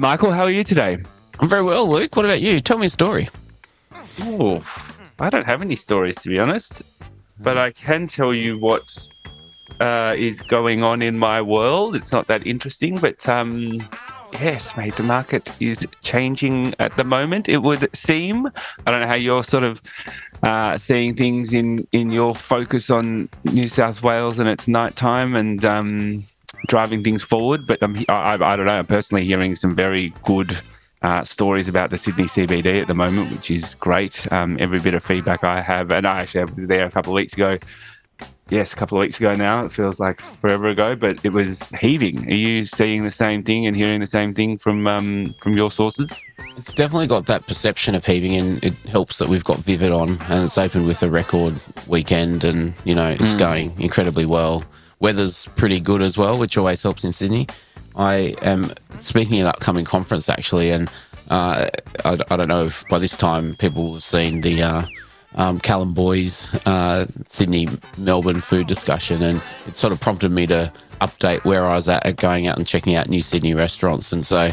Michael. How are you today? I'm very well, Luke. What about you? Tell me a story. Oh, I don't have any stories to be honest, but I can tell you what uh, is going on in my world. It's not that interesting, but um, yes, mate, the market is changing at the moment. It would seem. I don't know how you're sort of uh, seeing things in in your focus on New South Wales and it's nighttime and um, driving things forward. But I'm, I, I don't know. I'm personally hearing some very good uh, stories about the Sydney CBD at the moment, which is great. Um, every bit of feedback I have, and I actually was there a couple of weeks ago. Yes, a couple of weeks ago now. It feels like forever ago, but it was heaving. Are you seeing the same thing and hearing the same thing from um, from your sources? It's definitely got that perception of heaving, and it helps that we've got Vivid on, and it's opened with a record weekend, and you know it's mm. going incredibly well. Weather's pretty good as well, which always helps in Sydney. I am speaking at an upcoming conference actually, and uh, I, I, don't know if by this time people have seen the uh, um, Callan Boys uh, Sydney Melbourne food discussion, and it sort of prompted me to update where I was at, at going out and checking out new Sydney restaurants, and so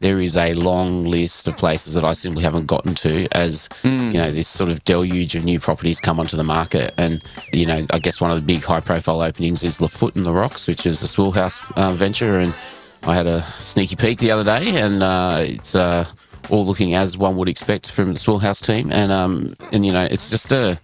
there is a long list of places that I simply haven't gotten to as mm. you know this sort of deluge of new properties come onto the market and you know I guess one of the big high profile openings is Le Foote in the Rocks which is the Swillhouse uh, venture and I had a sneaky peek the other day, and uh, it's uh, all looking as one would expect from the Swillhouse team. And um, and you know, it's just a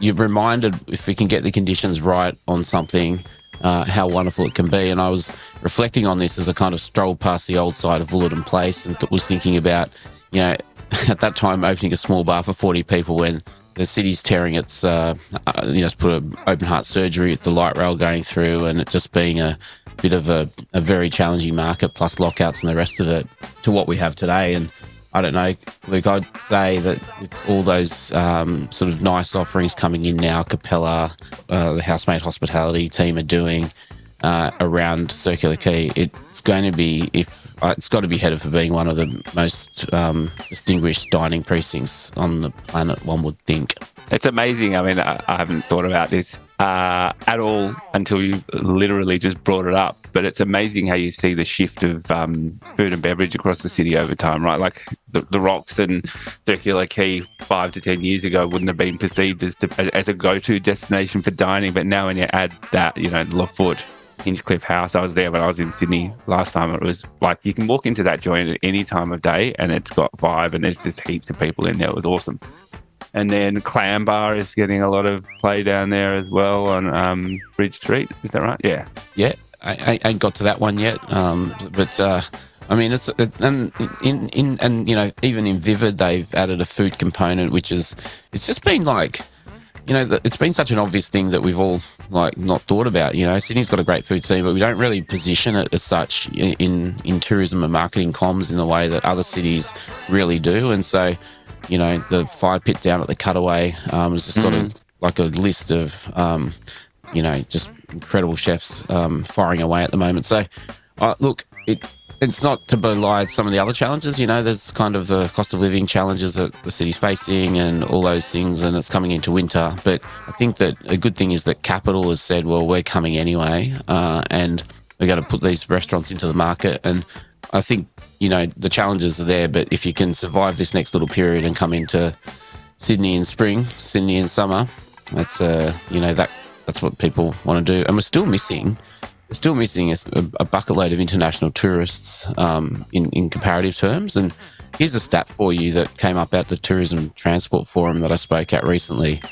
you're reminded if we can get the conditions right on something, uh, how wonderful it can be. And I was reflecting on this as I kind of strolled past the old side of Bulletin Place and th- was thinking about, you know, at that time opening a small bar for 40 people when the city's tearing its, uh, uh, you know, put an open heart surgery, the light rail going through, and it just being a bit of a, a very challenging market, plus lockouts and the rest of it, to what we have today. And I don't know, Luke, I'd say that with all those um, sort of nice offerings coming in now, Capella, uh, the housemate hospitality team are doing uh, around Circular Quay, it's going to be, if uh, it's got to be headed for being one of the most um, distinguished dining precincts on the planet, one would think. It's amazing. I mean, I, I haven't thought about this uh, at all until you literally just brought it up. But it's amazing how you see the shift of um, food and beverage across the city over time, right? Like the, the Rocks and Circular Quay five to 10 years ago wouldn't have been perceived as, to, as a go to destination for dining. But now when you add that, you know, Lafoot, Hinchcliff House, I was there when I was in Sydney last time. It was like you can walk into that joint at any time of day and it's got vibe and there's just heaps of people in there. It was awesome. And then Clam Bar is getting a lot of play down there as well on um, Bridge Street. Is that right? Yeah. Yeah. I, I ain't got to that one yet. Um, but uh, I mean, it's it, and in in and you know even in Vivid they've added a food component, which is it's just been like you know it's been such an obvious thing that we've all like not thought about. You know, Sydney's got a great food scene, but we don't really position it as such in in tourism and marketing comms in the way that other cities really do. And so you know, the fire pit down at the cutaway um, has just got mm. a like a list of, um, you know, just incredible chefs um, firing away at the moment. So, uh, look, it it's not to belie some of the other challenges. You know, there's kind of the cost of living challenges that the city's facing and all those things, and it's coming into winter. But I think that a good thing is that Capital has said, well, we're coming anyway, uh, and we're going to put these restaurants into the market. And I think you know, the challenges are there, but if you can survive this next little period and come into Sydney in spring, Sydney in summer, that's uh, you know, that that's what people want to do. And we're still missing, we're still missing a, a bucket load of international tourists um, in in comparative terms. And here's a stat for you that came up at the Tourism Transport Forum that I spoke at recently.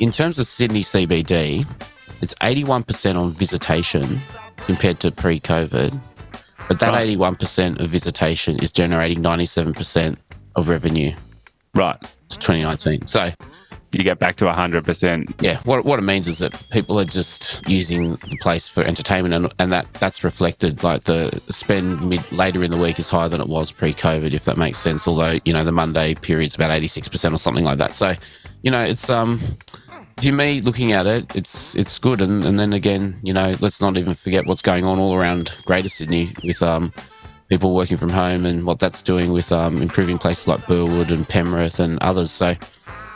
In terms of Sydney CBD, it's 81% on visitation compared to pre-COVID but that right. 81% of visitation is generating 97% of revenue. Right. To 2019. So you get back to 100%. Yeah. What, what it means is that people are just using the place for entertainment and, and that that's reflected like the spend mid later in the week is higher than it was pre-COVID, if that makes sense. Although, you know, the Monday period's about 86% or something like that. So, you know, it's, um, to me, looking at it, it's it's good. And, and then again, you know, let's not even forget what's going on all around Greater Sydney with um, people working from home and what that's doing with um, improving places like Burwood and Penrith and others. So,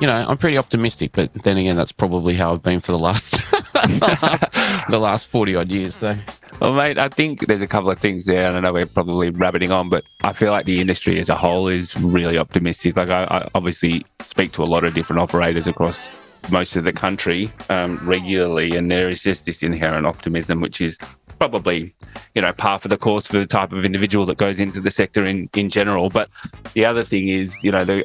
you know, I'm pretty optimistic. But then again, that's probably how I've been for the last the last, the last 40 odd years. So. Well, mate, I think there's a couple of things there, and I know we're probably rabbiting on, but I feel like the industry as a whole is really optimistic. Like, I, I obviously speak to a lot of different operators across most of the country um, regularly, and there is just this inherent optimism, which is probably, you know, par for the course for the type of individual that goes into the sector in in general. But the other thing is, you know, the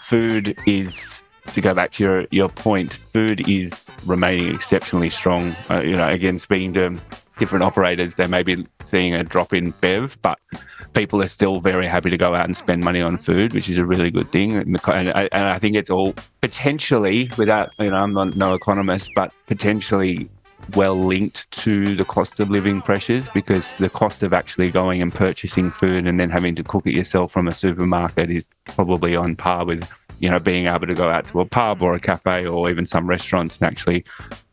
food is to go back to your your point, food is remaining exceptionally strong. Uh, you know, again, speaking to different operators, they may be seeing a drop in bev, but people are still very happy to go out and spend money on food, which is a really good thing. And, I, and I think it's all potentially, without, you know, I'm not no economist, but potentially well linked to the cost of living pressures because the cost of actually going and purchasing food and then having to cook it yourself from a supermarket is probably on par with you know being able to go out to a pub or a cafe or even some restaurants and actually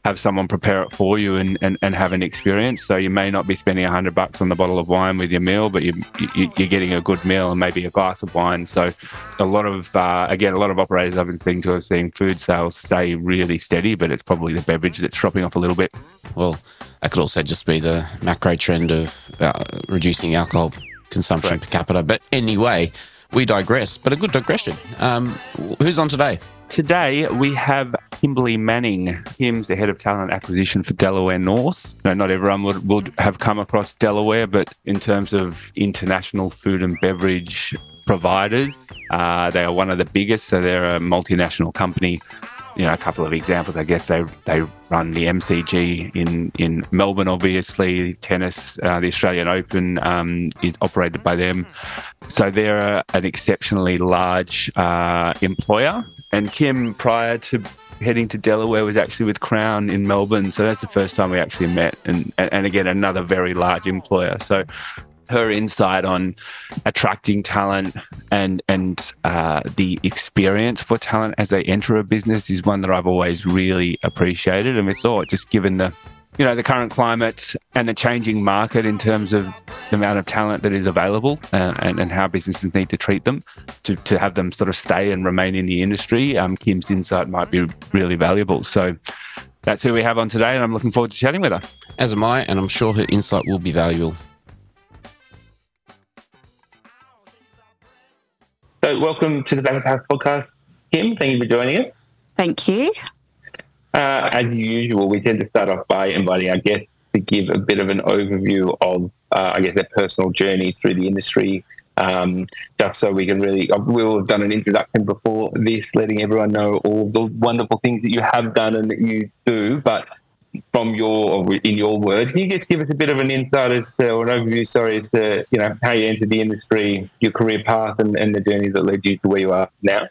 have someone prepare it for you and, and, and have an experience. So you may not be spending a hundred bucks on the bottle of wine with your meal, but you, you, are getting a good meal and maybe a glass of wine. So a lot of, uh, again, a lot of operators I've been speaking to are seeing food sales stay really steady, but it's probably the beverage that's dropping off a little bit. Well, that could also just be the macro trend of uh, reducing alcohol consumption Correct. per capita. But anyway, we digress, but a good digression. Um, who's on today? Today we have Kimberly Manning. Kim's the head of talent acquisition for Delaware North. No, not everyone would, would have come across Delaware, but in terms of international food and beverage providers, uh, they are one of the biggest. So they're a multinational company. You know, a couple of examples. I guess they they run the MCG in in Melbourne. Obviously, tennis, uh, the Australian Open um, is operated by them. So they're an exceptionally large uh, employer and Kim, prior to heading to Delaware, was actually with Crown in Melbourne. So that's the first time we actually met. And, and again, another very large employer. So her insight on attracting talent and and uh, the experience for talent as they enter a business is one that I've always really appreciated. And we thought, just given the you know the current climate and the changing market in terms of the amount of talent that is available uh, and, and how businesses need to treat them to, to have them sort of stay and remain in the industry um, kim's insight might be really valuable. So that's who we have on today and i'm looking forward to chatting with her. As am i and i'm sure her insight will be valuable so welcome to the Balance House podcast kim thank you for joining us thank you uh, as usual, we tend to start off by inviting our guests to give a bit of an overview of, uh, I guess, their personal journey through the industry, um, just so we can really. Uh, we'll have done an introduction before this, letting everyone know all the wonderful things that you have done and that you do. But from your, in your words, can you just give us a bit of an insight as to, or an overview, sorry, as to you know how you entered the industry, your career path, and, and the journey that led you to where you are now?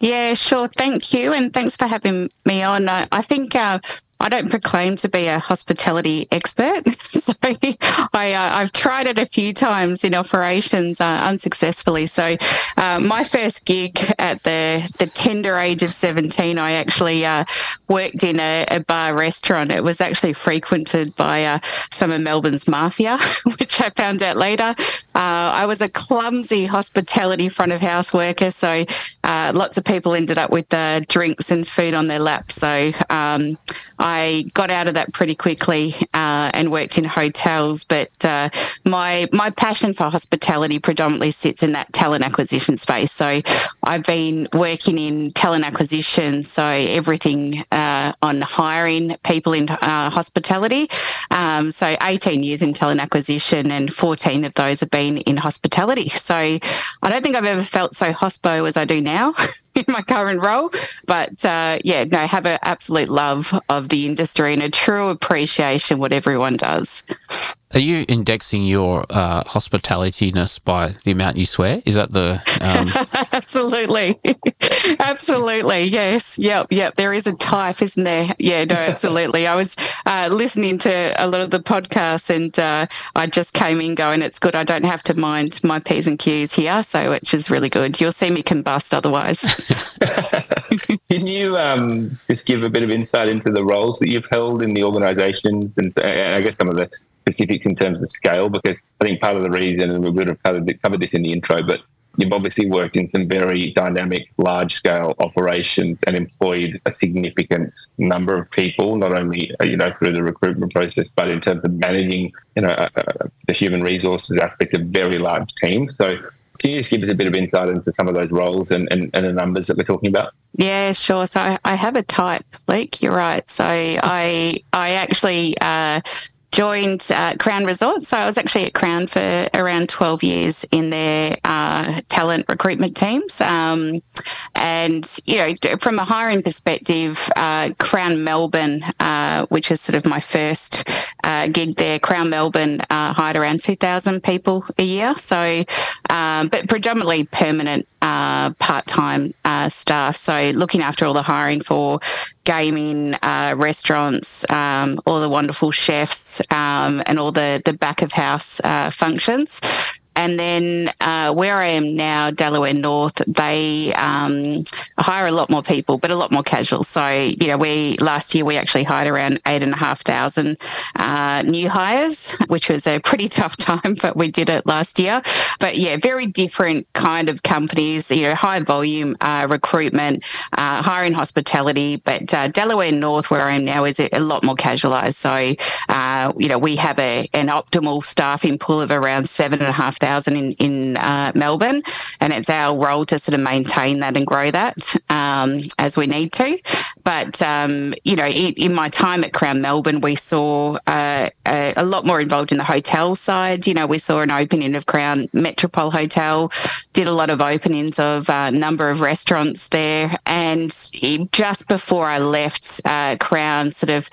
Yeah, sure. Thank you. And thanks for having me on. I, I think uh, I don't proclaim to be a hospitality expert. so I, uh, I've tried it a few times in operations uh, unsuccessfully. So uh, my first gig at the, the tender age of 17, I actually uh, worked in a, a, bar restaurant. It was actually frequented by uh, some of Melbourne's mafia, which I found out later. Uh, I was a clumsy hospitality front of house worker. So lots of people ended up with the drinks and food on their lap. So um, I got out of that pretty quickly uh, and worked in hotels. But uh, my my passion for hospitality predominantly sits in that talent acquisition space. So I've been working in talent acquisition, so everything uh, on hiring people in uh, hospitality. Um, so 18 years in talent acquisition, and 14 of those have been in hospitality. So I don't think I've ever felt so hospo as I do now. in my current role. But uh, yeah, no, have an absolute love of the industry and a true appreciation what everyone does. Are you indexing your uh, hospitalityness by the amount you swear? Is that the? Um... absolutely, absolutely, yes, yep, yep. There is a type, isn't there? Yeah, no, absolutely. I was uh, listening to a lot of the podcasts, and uh, I just came in going, "It's good. I don't have to mind my p's and q's here," so which is really good. You'll see me combust otherwise. Can you um, just give a bit of insight into the roles that you've held in the organisation, and, and I guess some of the specifics in terms of scale because I think part of the reason, and we would have covered, covered this in the intro, but you've obviously worked in some very dynamic, large scale operations and employed a significant number of people, not only uh, you know through the recruitment process, but in terms of managing you know uh, uh, the human resources aspect of very large teams. So can you just give us a bit of insight into some of those roles and, and, and the numbers that we're talking about? Yeah, sure. So I, I have a type, Luke. You're right. So I I actually uh, joined uh, Crown Resorts. So I was actually at Crown for around 12 years in their uh, talent recruitment teams. Um, and, you know, from a hiring perspective, uh, Crown Melbourne, uh, which is sort of my first uh, gig there, Crown Melbourne uh, hired around 2,000 people a year. So, um, but predominantly permanent part time staff. So looking after all the hiring for gaming, uh, restaurants, um, all the wonderful chefs, um, and all the, the back of house uh, functions. And then uh, where I am now, Delaware North, they um, hire a lot more people, but a lot more casual. So, you know, we last year we actually hired around eight and a half thousand uh, new hires, which was a pretty tough time, but we did it last year. But yeah, very different kind of companies, you know, high volume uh, recruitment, uh, hiring hospitality. But uh, Delaware North, where I am now, is a lot more casualized. So, uh, you know, we have a, an optimal staffing pool of around seven and a half thousand in in uh, Melbourne, and it's our role to sort of maintain that and grow that um, as we need to. But um, you know, in, in, my time at Crown Melbourne, we saw uh, a, a, lot more involved in the hotel side. You know, we saw an opening of Crown Metropole Hotel, did a lot of openings of a uh, number of restaurants there, and just before I left uh, Crown, sort of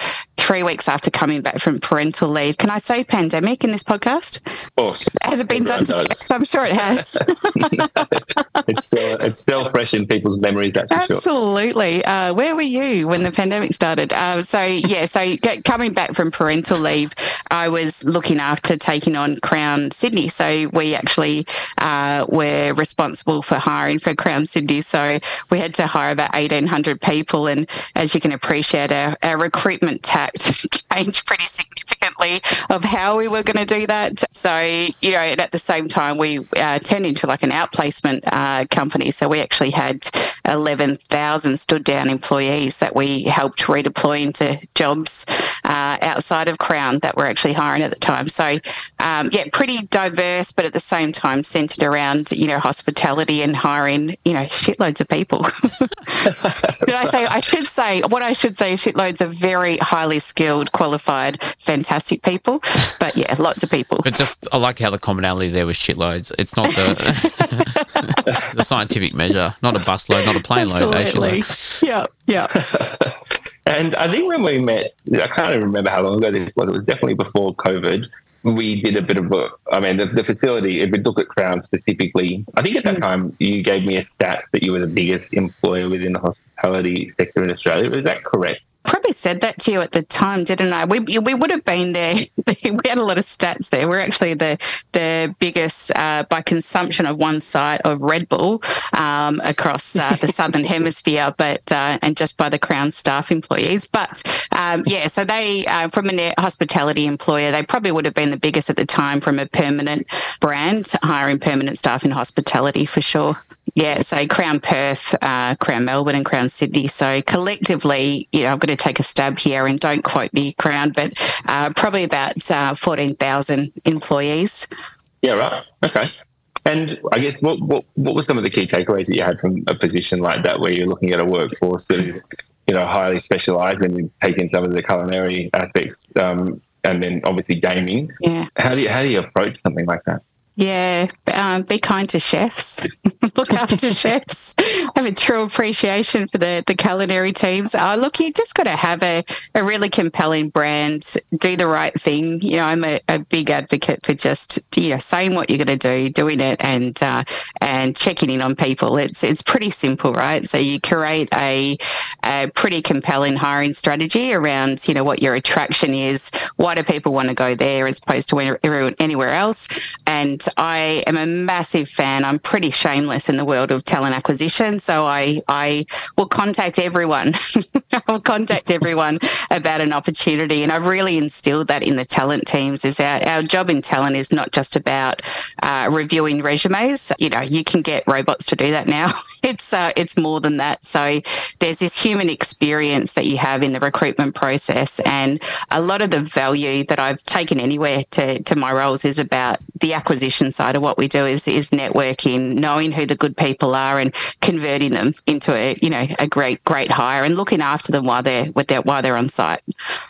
three weeks after coming back from parental leave. Can I say pandemic in this podcast? Of course. Has it been done? I'm sure it has. it's still it's still fresh in people's memories. That's absolutely. Sure. Uh, where were you when the pandemic started? Uh, so yeah, so get, coming back from parental leave, I was looking after taking on Crown Sydney. So we actually uh, were responsible for hiring for Crown Sydney. So we had to hire about 1,800 people, and as you can appreciate, our, our recruitment tact changed pretty significantly of how we were going to do that. So, you know, and at the same time, we uh, turned into like an outplacement uh, company. So we actually had 11,000 stood down employees that we helped redeploy into jobs uh, outside of Crown that we were actually hiring at the time. So, um, yeah, pretty diverse, but at the same time centered around, you know, hospitality and hiring, you know, shitloads of people. Did I say, I should say, what I should say, shitloads of very highly skilled, qualified, fantastic people. But yeah, lots of people. But just, I like how the commonality there was shitloads. It's not the the scientific measure, not a busload, not a plane load. Actually, yeah, yeah. and I think when we met, I can't even remember how long ago this was. It was definitely before COVID we did a bit of a, I mean, the, the, facility, if we look at Crown specifically, I think at that mm. time you gave me a stat that you were the biggest employer within the hospitality sector in Australia. Is that correct? Probably said that to you at the time, didn't I? We we would have been there. we had a lot of stats there. We're actually the the biggest uh, by consumption of one site of Red Bull um, across uh, the southern hemisphere, but uh, and just by the Crown staff employees. But um, yeah, so they uh, from a hospitality employer, they probably would have been the biggest at the time from a permanent brand hiring permanent staff in hospitality for sure. Yeah, so Crown Perth, uh, Crown Melbourne, and Crown Sydney. So collectively, you know, I'm going to take a stab here and don't quote me, Crown, but uh, probably about uh, 14,000 employees. Yeah, right. Okay. And I guess what, what what were some of the key takeaways that you had from a position like that, where you're looking at a workforce that is, you know, highly specialised, and in some of the culinary aspects, um, and then obviously gaming. Yeah. How do you how do you approach something like that? Yeah, um, be kind to chefs. look after chefs. I have a true appreciation for the, the culinary teams. Oh, look, you just got to have a, a really compelling brand. Do the right thing. You know, I'm a, a big advocate for just you know saying what you're going to do, doing it, and uh, and checking in on people. It's it's pretty simple, right? So you create a, a pretty compelling hiring strategy around you know what your attraction is. Why do people want to go there as opposed to anywhere else? And I am a massive fan. I'm pretty shameless in the world of talent acquisition. So I, I will contact everyone. I'll contact everyone about an opportunity. And I've really instilled that in the talent teams is our, our job in talent is not just about uh, reviewing resumes. You know, you can get robots to do that now. it's, uh, it's more than that. So there's this human experience that you have in the recruitment process. And a lot of the value that I've taken anywhere to, to my roles is about the acquisition side of what we do is, is networking, knowing who the good people are and converting them into a, you know, a great, great hire and looking after them while they're, while they're on site.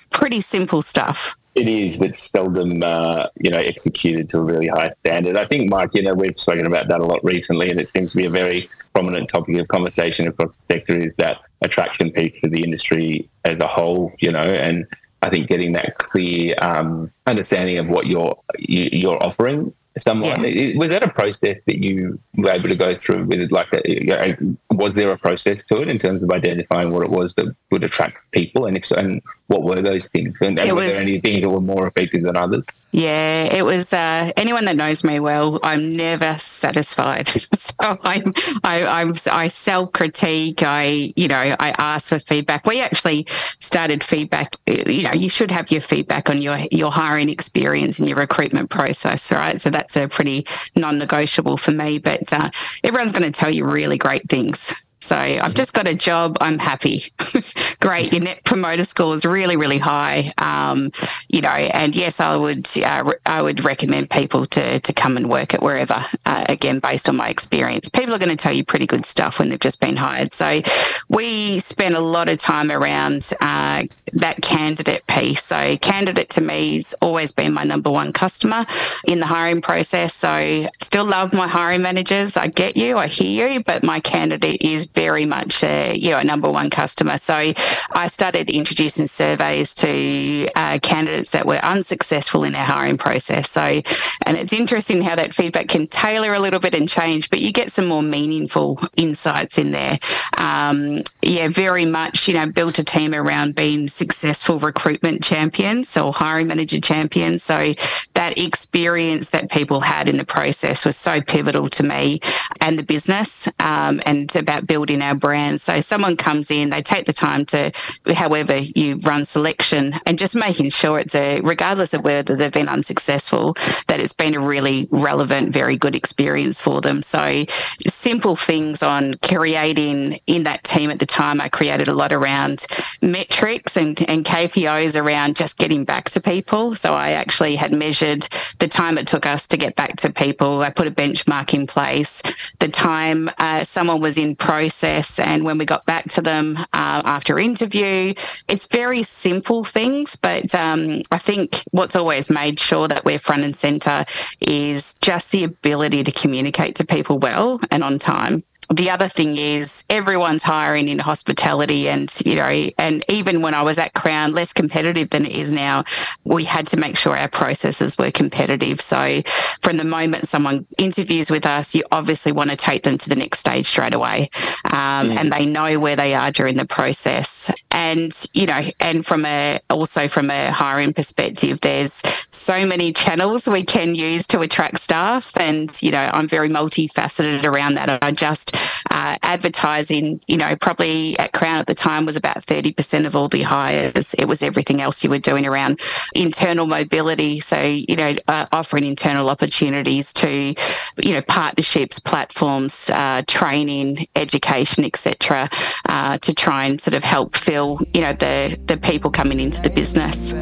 Pretty simple stuff it is, but seldom, uh, you know, executed to a really high standard. I think, Mike, you know, we've spoken about that a lot recently, and it seems to be a very prominent topic of conversation across the sector is that attraction piece for the industry as a whole, you know, and I think getting that clear um, understanding of what you're you're offering someone. Yeah. Was that a process that you were able to go through with? Like, a, was there a process to it in terms of identifying what it was that would attract people, and if so, and what were those things? And, and were was, there any things that were more effective than others? Yeah, it was. Uh, anyone that knows me well, I'm never satisfied. so I'm, I, I'm, I self critique. I, you know, I ask for feedback. We actually started feedback. You know, you should have your feedback on your your hiring experience and your recruitment process, right? So that's a pretty non-negotiable for me. But uh, everyone's going to tell you really great things. So I've just got a job. I'm happy. Great. Your net promoter score is really, really high. Um, you know, and yes, I would, uh, I would recommend people to to come and work at wherever. Uh, again, based on my experience, people are going to tell you pretty good stuff when they've just been hired. So we spend a lot of time around uh, that candidate piece. So candidate to me has always been my number one customer in the hiring process. So still love my hiring managers. I get you. I hear you, but my candidate is very much a, you know, a number one customer. So I started introducing surveys to uh, candidates that were unsuccessful in our hiring process. So, and it's interesting how that feedback can tailor a little bit and change, but you get some more meaningful insights in there. Um, yeah, very much, you know, built a team around being successful recruitment champions or hiring manager champions. So that experience that people had in the process was so pivotal to me and the business um, and about building building our brand. So someone comes in, they take the time to, however you run selection, and just making sure it's a, regardless of whether they've been unsuccessful, that it's been a really relevant, very good experience for them. So simple things on creating in that team at the time, I created a lot around metrics and, and KPIs around just getting back to people. So I actually had measured the time it took us to get back to people. I put a benchmark in place. The time uh, someone was in process process and when we got back to them uh, after interview. It's very simple things, but um, I think what's always made sure that we're front and centre is just the ability to communicate to people well and on time the other thing is everyone's hiring in hospitality and you know and even when i was at crown less competitive than it is now we had to make sure our processes were competitive. So from the moment someone interviews with us you obviously want to take them to the next stage straight away um, mm. and they know where they are during the process. And you know and from a also from a hiring perspective there's so many channels we can use to attract staff. And you know i'm very multifaceted around that. I just uh, advertising, you know, probably at Crown at the time was about 30% of all the hires. It was everything else you were doing around internal mobility. So, you know, uh, offering internal opportunities to, you know, partnerships, platforms, uh, training, education, etc., uh, to try and sort of help fill, you know, the, the people coming into the business.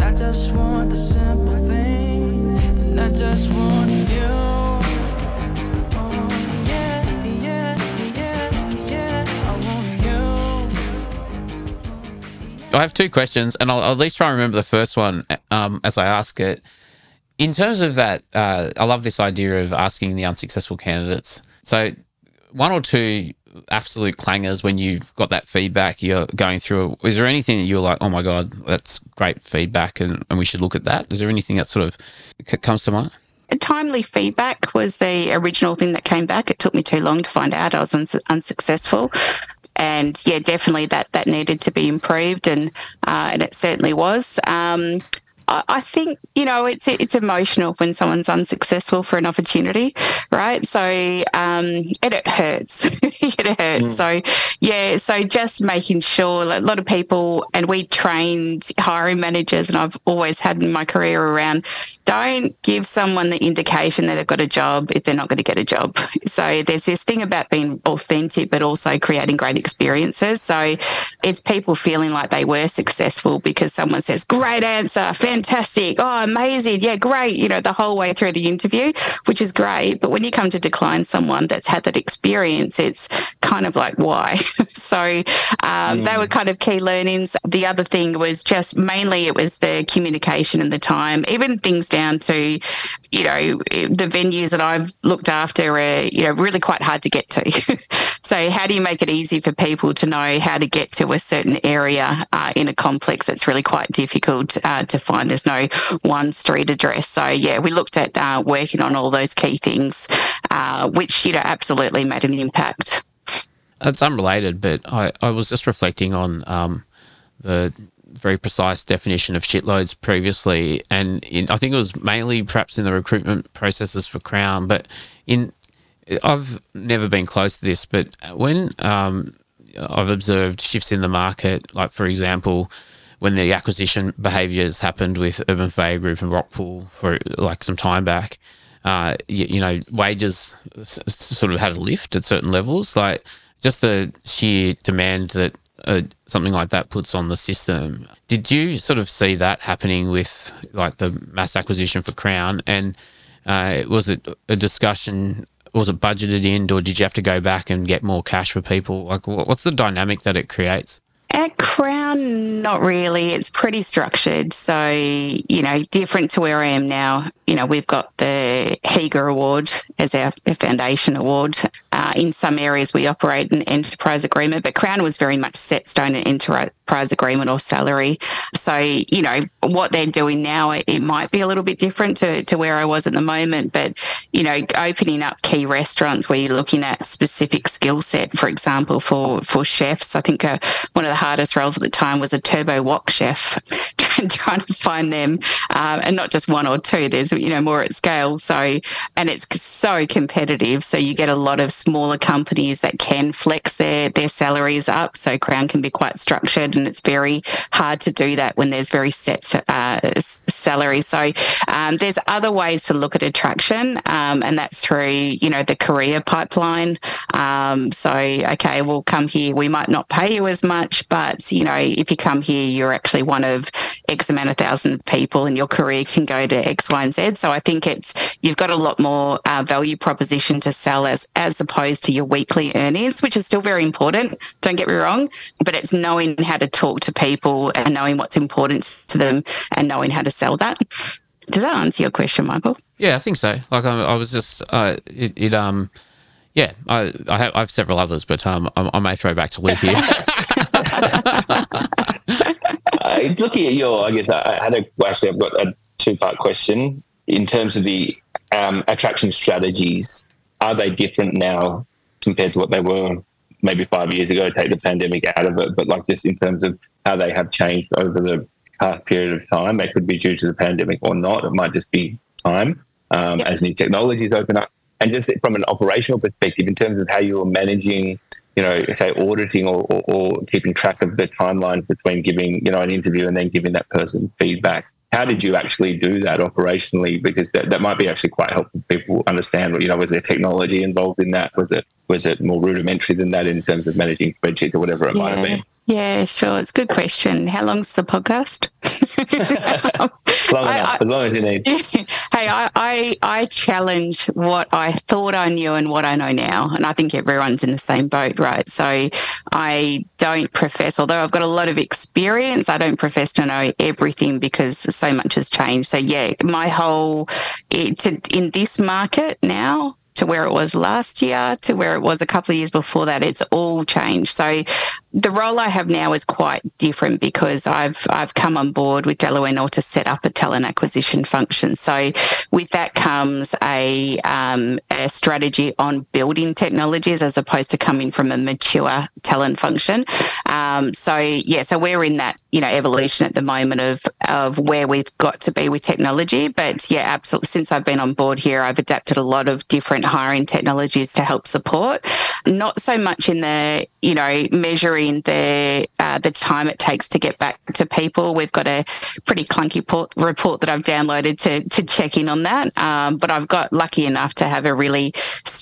I just want the simple thing, and I just want I have two questions, and I'll, at least try and remember the first one um, as I ask it. In terms of that, uh, I love this idea of asking the unsuccessful candidates. So, one or two absolute clangers when you've got that feedback you're going through. Is there anything that you're like, oh my God, that's great feedback and, and we should look at that? Is there anything that sort of comes to mind? timely feedback was the original thing that came back. It took me too long to find out I was uns- unsuccessful and yeah, definitely that that needed to be improved, and uh, and it certainly was. Um, I, I think you know it's it's emotional when someone's unsuccessful for an opportunity, right? So um, and it hurts. it hurts. Mm. So yeah, so just making sure a lot of people and we trained hiring managers, and I've always had in my career around don't give someone the indication that they've got a job if they're not going to get a job. So there's this thing about being authentic, but also creating great experiences. So it's people feeling like they were successful because someone says, great answer, fantastic, oh, amazing, yeah, great, you know, the whole way through the interview, which is great. But when you come to decline someone that's had that experience, it's kind of like, why? so um, mm. they were kind of key learnings. The other thing was just mainly it was the communication and the time, even things down to, you know, the venues that I've looked after are, you know, really quite hard to get to. so how do you make it easy for people to know how to get to a certain area uh, in a complex that's really quite difficult uh, to find? There's no one street address. So yeah, we looked at uh, working on all those key things, uh, which, you know, absolutely made an impact. It's unrelated, but I, I was just reflecting on um, the very precise definition of shitloads previously, and in, I think it was mainly perhaps in the recruitment processes for Crown. But in I've never been close to this, but when um, I've observed shifts in the market, like for example, when the acquisition behaviours happened with Urban Purveyor Group and Rockpool for like some time back, uh, you, you, know, wages sort of had a lift at certain levels, like just the sheer demand that uh, something like that puts on the system. Did you sort of see that happening with like the mass acquisition for Crown? And uh, was it a discussion? Was it budgeted in, or did you have to go back and get more cash for people? Like, what's the dynamic that it creates? At Crown, not really. It's pretty structured. So, you know, different to where I am now. You know, we've got the HIGA Award as our foundation award. Uh, in some areas, we operate an enterprise agreement, but Crown was very much set stone an enterprise agreement or salary. So, you know, what they're doing now, it, it might be a little bit different to, to where I was at the moment. But, you know, opening up key restaurants where you're looking at specific skill set, for example, for, for chefs, I think uh, one of the hardest roles at the time was a turbo wok chef, trying to find them, um, and not just one or two. There's you know more at scale. So and it's so competitive. So you get a lot of smaller companies that can flex their their salaries up. So Crown can be quite structured, and it's very hard to do that when there's very set uh, salaries. So um, there's other ways to look at attraction, um, and that's through you know the career pipeline. Um, so okay, we'll come here. We might not pay you as much, but you know, if you come here, you're actually one of X amount of thousand people, and your career can go to X, Y, and Z. So I think it's you've got a lot more uh, value proposition to sell as as opposed to your weekly earnings, which is still very important. Don't get me wrong, but it's knowing how to talk to people and knowing what's important to them and knowing how to sell that. Does that answer your question, Michael? Yeah, I think so. Like I, I was just uh, it, it um. Yeah, I, I have, I, have, several others, but um, I, I may throw back to Luke here. uh, looking at your, I guess I, had a actually I've got a two part question in terms of the um, attraction strategies. Are they different now compared to what they were maybe five years ago? Take the pandemic out of it, but like just in terms of how they have changed over the past period of time. It could be due to the pandemic or not. It might just be time um, yep. as new technologies open up. And just from an operational perspective, in terms of how you're managing you know, say auditing or, or, or, keeping track of the timelines between giving, you know, an interview and then giving that person feedback. How did you actually do that operationally? Because that, that might be actually quite helpful people understand, you know, was there technology involved in that? Was it was it more rudimentary than that in terms of managing spreadsheets or whatever it yeah. might have been? Yeah, sure. It's a good question. How long's the podcast? long enough, I, as long as you need. Hey, I, I, I challenge what I thought I knew and what I know now, and I think everyone's in the same boat, right? So I don't profess, although I've got a lot of experience, I don't profess to know everything because so much has changed. So yeah, my whole it, in this market now, to where it was last year to where it was a couple of years before that. It's all changed. So the role I have now is quite different because I've I've come on board with Delaware North to set up a talent acquisition function. So with that comes a, um, a strategy on building technologies as opposed to coming from a mature talent function. Um, so yeah, so we're in that you know evolution at the moment of of where we've got to be with technology. But yeah, absolutely. Since I've been on board here, I've adapted a lot of different hiring technologies to help support. Not so much in the you know measuring the uh, the time it takes to get back to people. We've got a pretty clunky port, report that I've downloaded to to check in on that. Um, but I've got lucky enough to have a really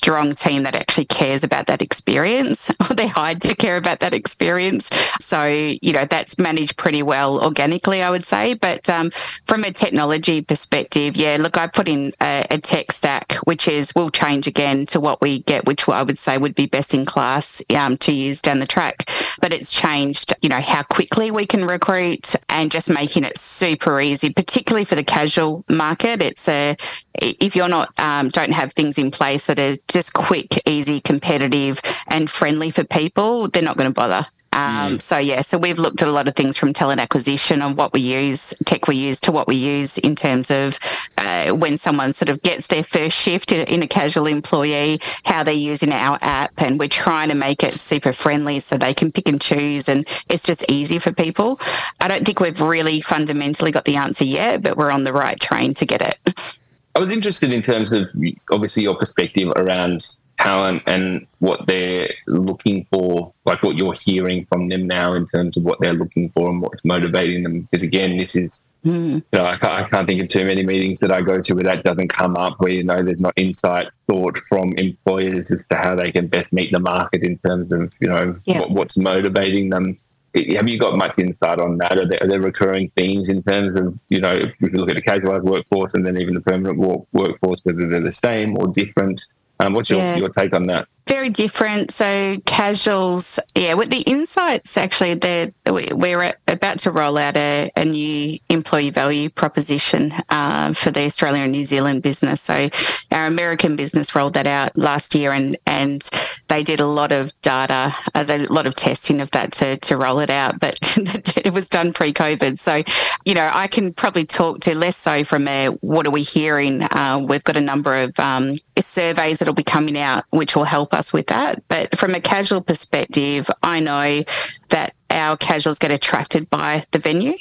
strong team that actually cares about that experience. Or they hide to care about that experience. So you know that's managed pretty well organically, I would say. But um, from a technology perspective, yeah, look, I put in a, a tech stack which is will change again to what we get, which I would say would be best in class um, two years down the track. But it's changed, you know, how quickly we can recruit and just making it super easy, particularly for the casual market. It's a if you're not um, don't have things in place that are just quick, easy, competitive, and friendly for people, they're not going to bother. Um, mm. So yeah, so we've looked at a lot of things from talent acquisition on what we use, tech we use, to what we use in terms of uh, when someone sort of gets their first shift in a casual employee, how they're using our app, and we're trying to make it super friendly so they can pick and choose, and it's just easy for people. I don't think we've really fundamentally got the answer yet, but we're on the right train to get it. I was interested in terms of obviously your perspective around talent and what they're looking for, like what you're hearing from them now in terms of what they're looking for and what's motivating them. Because again, this is, mm. you know, I can't, I can't, think of too many meetings that I go to where that doesn't come up, where, you know, there's not insight thought from employers as to how they can best meet the market in terms of, you know, yeah. what, what's motivating them. Have you got much insight on that? Are there, are there, recurring themes in terms of, you know, if you look at the casualised workforce and then even the permanent workforce, whether they're the same or different? Um, what's your, yeah. your take on that? very different. So casuals, yeah, with the insights actually, we're about to roll out a, a new employee value proposition uh, for the Australia and New Zealand business. So our American business rolled that out last year, and and they did a lot of data, uh, a lot of testing of that to to roll it out. But it was done pre-COVID, so you know I can probably talk to less so from a what are we hearing. Uh, we've got a number of um, surveys that'll be coming out, which will help us us with that. But from a casual perspective, I know that our casuals get attracted by the venue,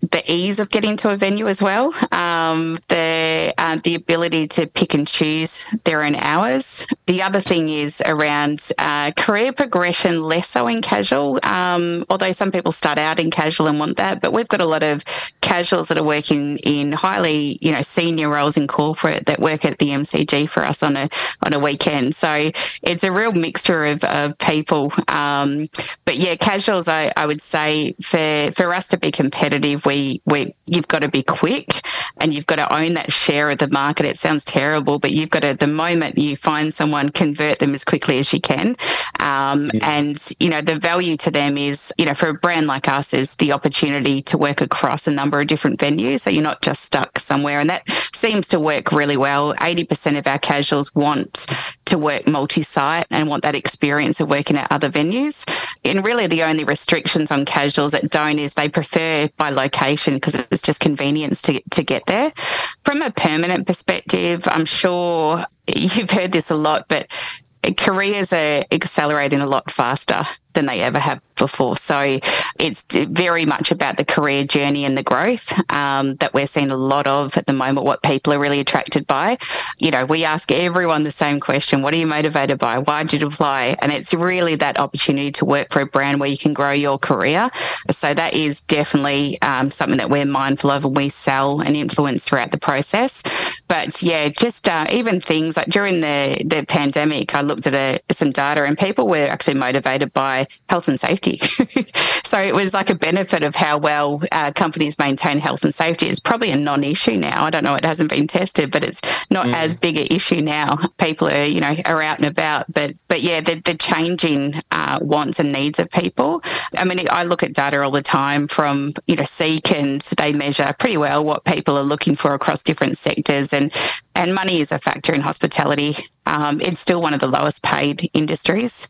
the ease of getting to a venue as well, um, the uh, the ability to pick and choose their own hours. The other thing is around uh, career progression, less so in casual. Um, although some people start out in casual and want that, but we've got a lot of casuals that are working in highly, you know, senior roles in corporate that work at the MCG for us on a on a weekend. So it's a real mixture of, of people. Um, but yeah, casuals, I, I would say for for us to be competitive we we you've got to be quick and you've got to own that share of the market. It sounds terrible, but you've got to the moment you find someone, convert them as quickly as you can. Um, yeah. And you know the value to them is you know for a brand like us is the opportunity to work across a number of different venues, so you're not just stuck somewhere, and that seems to work really well. Eighty percent of our casuals want to work multi-site and want that experience of working at other venues. And really, the only restrictions on casuals that don't is they prefer by location because it's just convenience to to get there. From a permanent perspective, I'm sure you've heard this a lot, but careers are accelerating a lot faster than they ever have before. So it's very much about the career journey and the growth um, that we're seeing a lot of at the moment, what people are really attracted by. You know, we ask everyone the same question What are you motivated by? Why did you apply? And it's really that opportunity to work for a brand where you can grow your career. So that is definitely um, something that we're mindful of and we sell and influence throughout the process. But yeah, just uh, even things like during the, the pandemic, I looked at a, some data and people were actually motivated by health and safety. so it was like a benefit of how well uh, companies maintain health and safety. It's probably a non-issue now. I don't know; it hasn't been tested, but it's not mm. as big an issue now. People are, you know, are out and about. But but yeah, the, the changing uh, wants and needs of people. I mean, I look at data all the time from you know Seek, and they measure pretty well what people are looking for across different sectors, and and money is a factor in hospitality. Um, it's still one of the lowest paid industries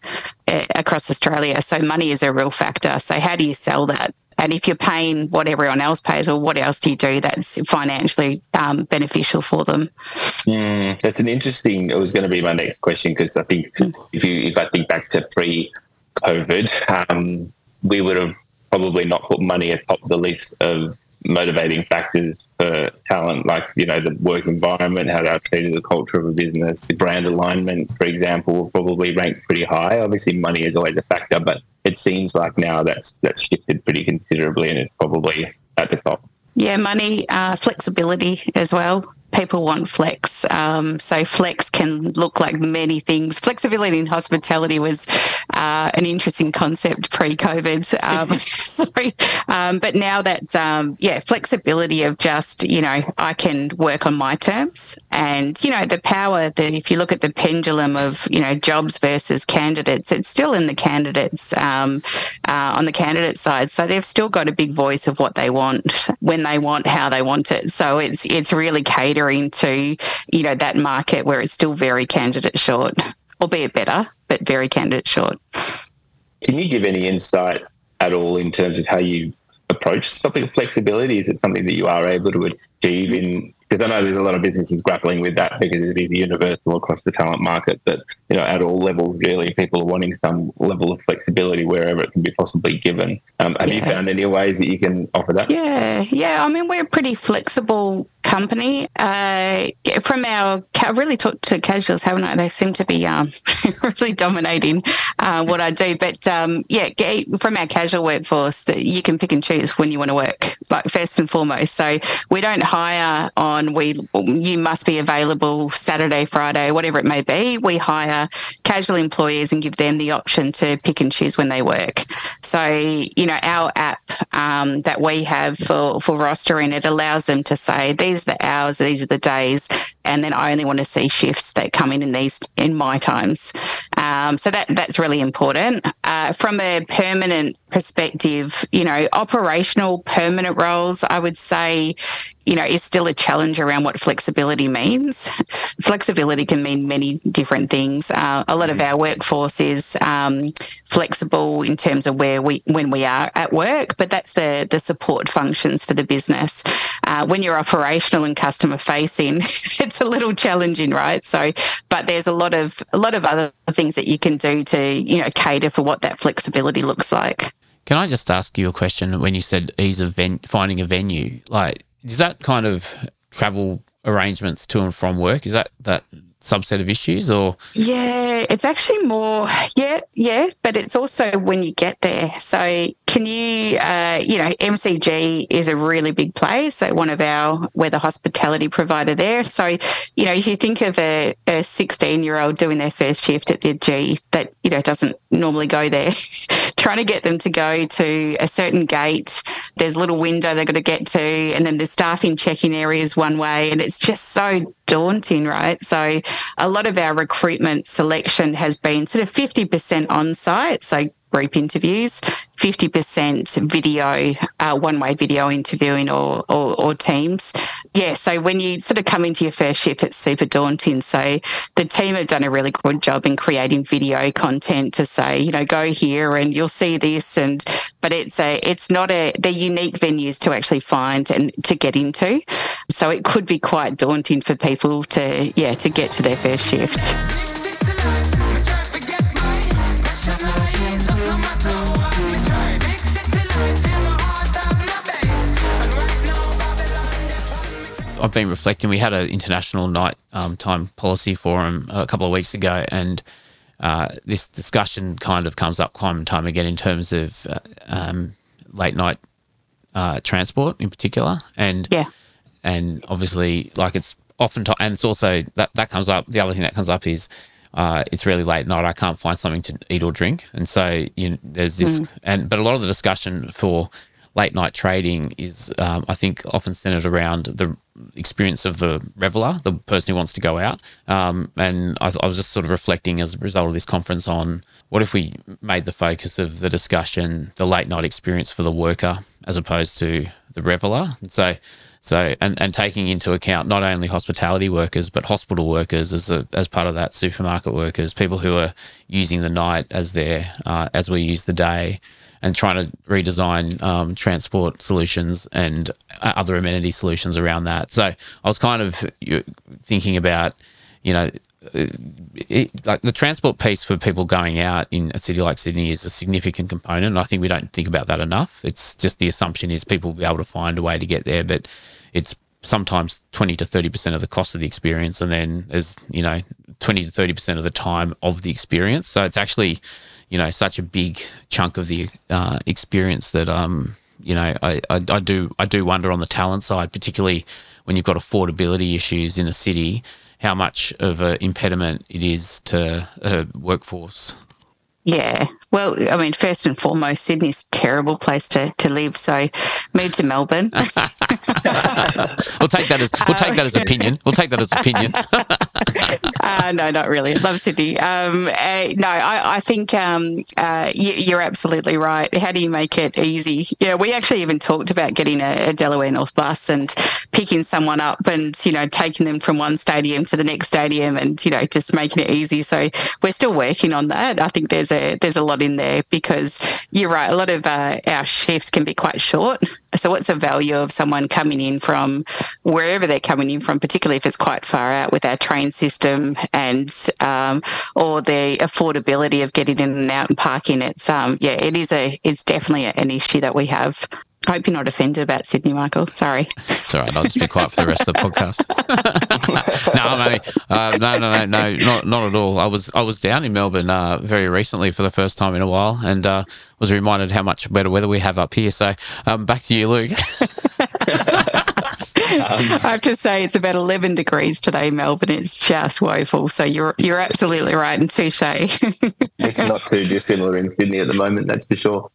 uh, across Australia. So money is a real factor. So how do you sell that? And if you're paying what everyone else pays, or what else do you do that's financially um, beneficial for them? Mm, that's an interesting. It was going to be my next question because I think mm. if you if I think back to pre-COVID, um, we would have probably not put money at top of the list of motivating factors for talent, like you know the work environment, how they're treated, the culture of a business, the brand alignment, for example, will probably rank pretty high. Obviously, money is always a factor, but it seems like now that's that's shifted pretty considerably, and it's probably at the top. Yeah, money, uh, flexibility as well people want flex. Um, so flex can look like many things. Flexibility in hospitality was uh, an interesting concept pre-COVID. Um, sorry, um, but now that's um, yeah, flexibility of just you know I can work on my terms, and you know the power that if you look at the pendulum of you know jobs versus candidates, it's still in the candidates um, uh, on the candidate side. So they've still got a big voice of what they want when they want, how they want it. So it's it's really catered catering to, you know, that market where it's still very candidate short, albeit better, but very candidate short. Can you give any insight at all in terms of how you approach the topic of flexibility? Is it something that you are able to achieve in because I know there's a lot of businesses grappling with that because it is universal across the talent market that you know at all levels really people are wanting some level of flexibility wherever it can be possibly given. Um, have yeah. you found any ways that you can offer that? Yeah, yeah. I mean, we're a pretty flexible company. Uh, from our, I really talked to casuals, haven't I? They seem to be um, really dominating uh, what I do. But um, yeah, from our casual workforce, that you can pick and choose when you want to work, like first and foremost. So we don't hire on on we you must be available Saturday, Friday, whatever it may be. We hire casual employees and give them the option to pick and choose when they work. So you know our app um, that we have for for rostering it allows them to say these are the hours, these are the days, and then I only want to see shifts that come in in these in my times. Um, so that that's really important. Uh, from a permanent perspective, you know, operational permanent roles, I would say, you know, is still a challenge around what flexibility means. Flexibility can mean many different things. Uh, a lot of our workforce is um, flexible in terms of where we when we are at work, but that's the the support functions for the business. Uh, when you're operational and customer facing, it's a little challenging, right? So, but there's a lot of a lot of other things that you can do to you know cater for what that flexibility looks like. Can I just ask you a question? When you said ease of ven- finding a venue, like is that kind of travel arrangements to and from work? Is that that subset of issues or? Yeah it's actually more yeah yeah but it's also when you get there. So can you uh, you know MCG is a really big place so one of our we're the hospitality provider there. So you know if you think of a, a 16 year old doing their first shift at the g that you know doesn't normally go there trying to get them to go to a certain gate there's a little window they've got to get to and then the staffing check-in area is one way and it's just so daunting, right? So a lot of our recruitment selection has been sort of 50% on site. So group interviews, 50% video, uh, one way video interviewing or, or, or, teams. Yeah, so when you sort of come into your first shift, it's super daunting. So the team have done a really good job in creating video content to say, you know, go here and you'll see this. And, but it's a, it's not a, they're unique venues to actually find and to get into. So it could be quite daunting for people to, yeah, to get to their first shift. I've been reflecting. We had an international night um, time policy forum a couple of weeks ago, and uh, this discussion kind of comes up time and time again in terms of uh, um, late night uh, transport in particular, and yeah, and obviously like it's often t- and it's also that that comes up. The other thing that comes up is. Uh, it's really late night. I can't find something to eat or drink, and so you know, there's this. Mm. And but a lot of the discussion for late night trading is, um, I think, often centered around the experience of the reveler, the person who wants to go out. Um, and I, I, was just sort of reflecting as a result of this conference on what if we made the focus of the discussion the late night experience for the worker as opposed to the reveler. And so, so and, and taking into account not only hospitality workers but hospital workers as a, as part of that, supermarket workers, people who are using the night as their uh, as we use the day and trying to redesign um, transport solutions and uh, other amenity solutions around that. So I was kind of thinking about, you know, it, like the transport piece for people going out in a city like Sydney is a significant component. I think we don't think about that enough. It's just the assumption is people will be able to find a way to get there, but it's sometimes 20 to 30% of the cost of the experience. And then there's, you know, 20 to 30% of the time of the experience. So it's actually, you know, such a big chunk of the uh, experience that, um, you know, I, I, I do I do wonder on the talent side, particularly when you've got affordability issues in a city how much of an impediment it is to a workforce. Yeah. Well, I mean, first and foremost, Sydney's a terrible place to, to live. So move to Melbourne. we'll take that as we'll take that as opinion. We'll take that as opinion. uh, no, not really. Love Sydney. Um, uh, no, I, I think um, uh, you, are absolutely right. How do you make it easy? Yeah, we actually even talked about getting a, a, Delaware North bus and picking someone up and you know taking them from one stadium to the next stadium and you know just making it easy. So we're still working on that. I think there's a there's a lot in there because you're right. A lot of uh, our shifts can be quite short. So what's the value of someone coming in from wherever they're coming in from, particularly if it's quite far out with our train system and um, or the affordability of getting in and out and parking. It's um, yeah, it is a it's definitely an issue that we have. I hope you're not offended about Sydney, Michael. Sorry. It's all right. I'll just be quiet for the rest of the podcast. no, mate. Uh, no, no, no, no, not not at all. I was I was down in Melbourne uh, very recently for the first time in a while, and uh, was reminded how much better weather we have up here. So, um, back to you, Luke. I have to say it's about 11 degrees today, Melbourne. It's just woeful. So you're you're absolutely right and touche. it's not too dissimilar in Sydney at the moment, that's for sure.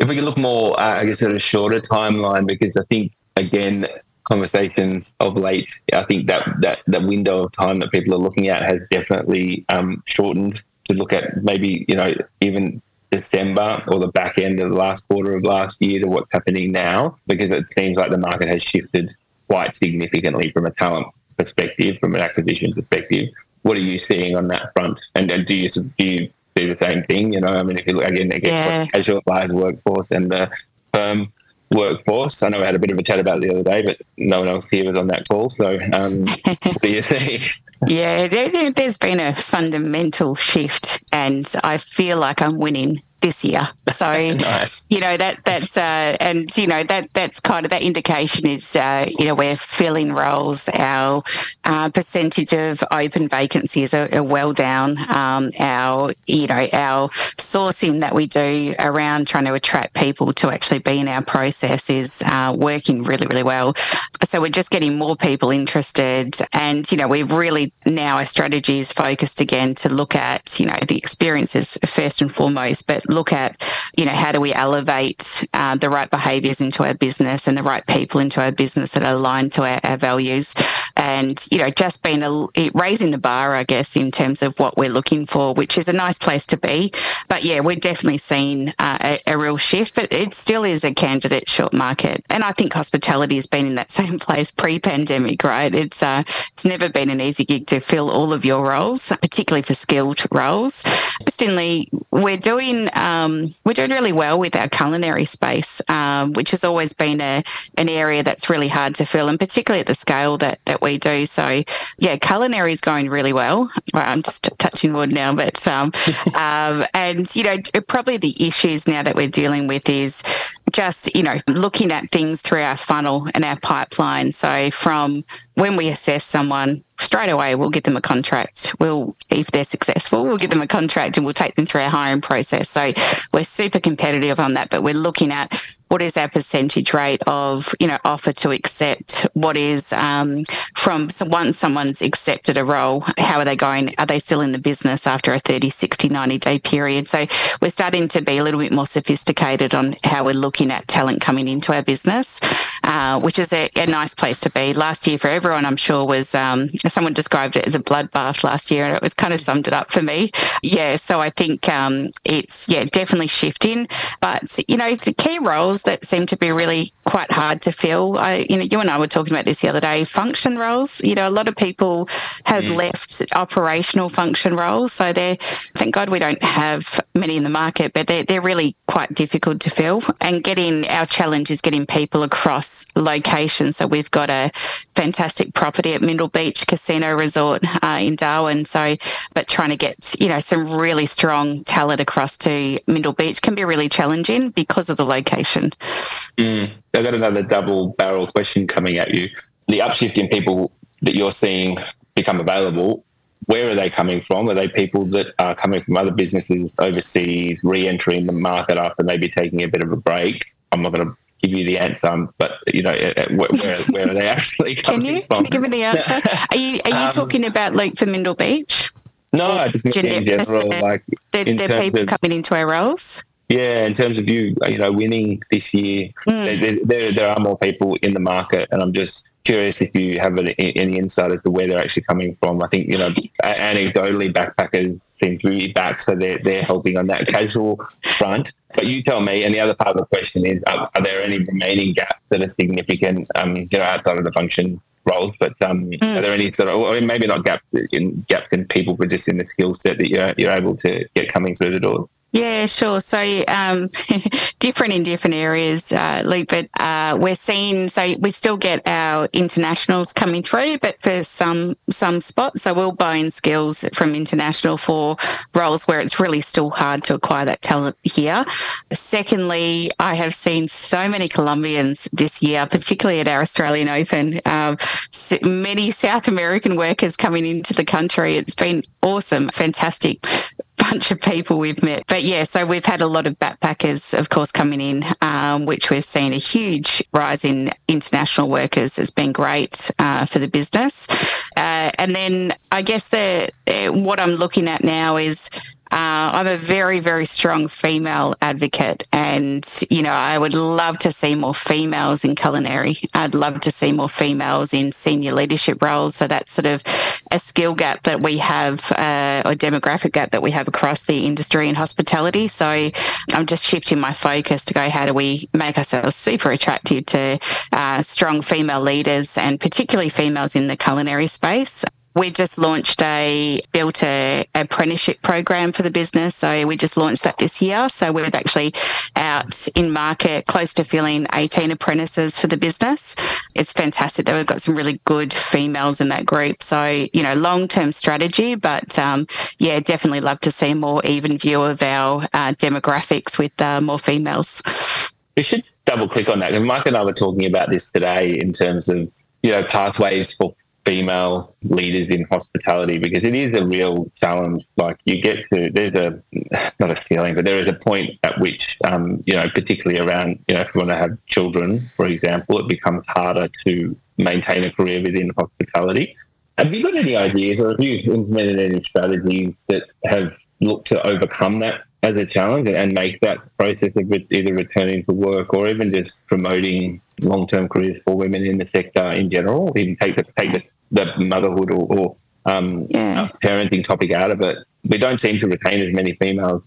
If we can look more, uh, I guess, at a shorter timeline, because I think again, conversations of late, I think that that that window of time that people are looking at has definitely um, shortened to look at maybe you know even December or the back end of the last quarter of last year to what's happening now, because it seems like the market has shifted quite significantly from a talent perspective, from an acquisition perspective. What are you seeing on that front? And, and do you do you do the same thing? You know, I mean, if you look again, again yeah. casualised workforce and the firm workforce. I know we had a bit of a chat about it the other day, but no one else here was on that call. So, um, what do you see? Yeah, there, has been a fundamental shift, and I feel like I'm winning this year. So nice. you know that that's uh, and you know that that's kind of that indication is uh, you know we're filling roles. Our uh, percentage of open vacancies are, are well down. Um, our you know our sourcing that we do around trying to attract people to actually be in our process is uh, working really really well. So we're just getting more people interested, and you know we've really now our strategy is focused again to look at you know the experiences first and foremost, but look at, you know, how do we elevate uh, the right behaviours into our business and the right people into our business that are aligned to our, our values, and you know, just being a, raising the bar, I guess, in terms of what we're looking for, which is a nice place to be. But yeah, we're definitely seeing uh, a, a real shift, but it still is a candidate short market, and I think hospitality has been in that same place pre-pandemic, right? It's uh, it's never been an easy gig to fill all of your roles, particularly for skilled roles. Interestingly, we're doing um, we're doing really well with our culinary space, um, which has always been a an area that's really hard to fill, and particularly at the scale that that we do. So, yeah, culinary is going really well. well I'm just touching wood now, but um, um, and you know, probably the issues now that we're dealing with is just you know looking at things through our funnel and our pipeline. So from when we assess someone straight away we'll give them a contract. We'll if they're successful we'll give them a contract and we'll take them through our hiring process. So we're super competitive on that but we're looking at what is our percentage rate of you know offer to accept? What is um, from once someone's accepted a role how are they going? Are they still in the business after a 30 60 90 day period? So we're starting to be a little bit more sophisticated on how we're looking at talent coming into our business uh, which is a, a, nice place to be last year for everyone i'm sure was um, someone described it as a bloodbath last year and it was kind of summed it up for me yeah so i think um, it's yeah definitely shifting but you know the key roles that seem to be really quite hard to fill. I, you know, you and I were talking about this the other day. Function roles. You know, a lot of people have mm. left operational function roles, so they're. Thank God we don't have many in the market, but they're they're really quite difficult to fill. And getting our challenge is getting people across across locations. So we've got a fantastic property at Mindil Beach Casino Resort uh, in Darwin. So, but trying to get you know some really strong talent across to Mindil Beach can be really challenging because of the location. Mm. I've got another double barrel question coming at you. The upshift in people that you're seeing become available where are they coming from? Are they people that are coming from other businesses overseas, re-entering the market and maybe taking a bit of a break? I'm not going to give you the answer, but you know, where, where are they actually coming Can you? from? Can you give me the answer? Are you are you um, talking about Luke for Mindil Beach? No, I just in general, like the, the people of, coming into our roles. Yeah, in terms of you, you know, winning this year, mm. there, there, there are more people in the market, and I'm just curious if you have any, any insight as to where they're actually coming from. I think you know, anecdotally, backpackers seem to be back, so they're they're helping on that casual front. But you tell me. And the other part of the question is, are, are there any remaining gaps that are significant? Um, you know, outside of the function roles, but um, mm. are there any sort of, or maybe not gaps in gaps in people, but just in the skill set that you're you're able to get coming through the door? Yeah, sure. So um, different in different areas, uh, Luke, but uh, we're seeing, so we still get our internationals coming through, but for some some spots, so we'll buy in skills from international for roles where it's really still hard to acquire that talent here. Secondly, I have seen so many Colombians this year, particularly at our Australian Open, um, many South American workers coming into the country. It's been awesome, fantastic bunch of people we've met. But yeah, so we've had a lot of backpackers, of course, coming in, um, which we've seen a huge rise in international workers. It's been great uh, for the business. Uh, and then I guess the uh, what I'm looking at now is uh, I'm a very, very strong female advocate, and you know, I would love to see more females in culinary. I'd love to see more females in senior leadership roles. So that's sort of a skill gap that we have, uh, or demographic gap that we have across the industry and hospitality. So I'm just shifting my focus to go, how do we make ourselves super attractive to uh, strong female leaders, and particularly females in the culinary space. We just launched a built a apprenticeship program for the business. So we just launched that this year. So we're actually out in market close to filling 18 apprentices for the business. It's fantastic that we've got some really good females in that group. So, you know, long term strategy, but um, yeah, definitely love to see more even view of our uh, demographics with uh, more females. We should double click on that because Mike and I were talking about this today in terms of you know pathways for female leaders in hospitality because it is a real challenge. Like you get to there's a not a ceiling, but there is a point at which um, you know, particularly around you know, if you want to have children, for example, it becomes harder to maintain a career within hospitality. Have you got any ideas, or have you implemented any strategies that have looked to overcome that as a challenge and make that process of either returning to work or even just promoting long-term careers for women in the sector in general. Even take the take the, the motherhood or, or um, yeah. parenting topic out of it. We don't seem to retain as many females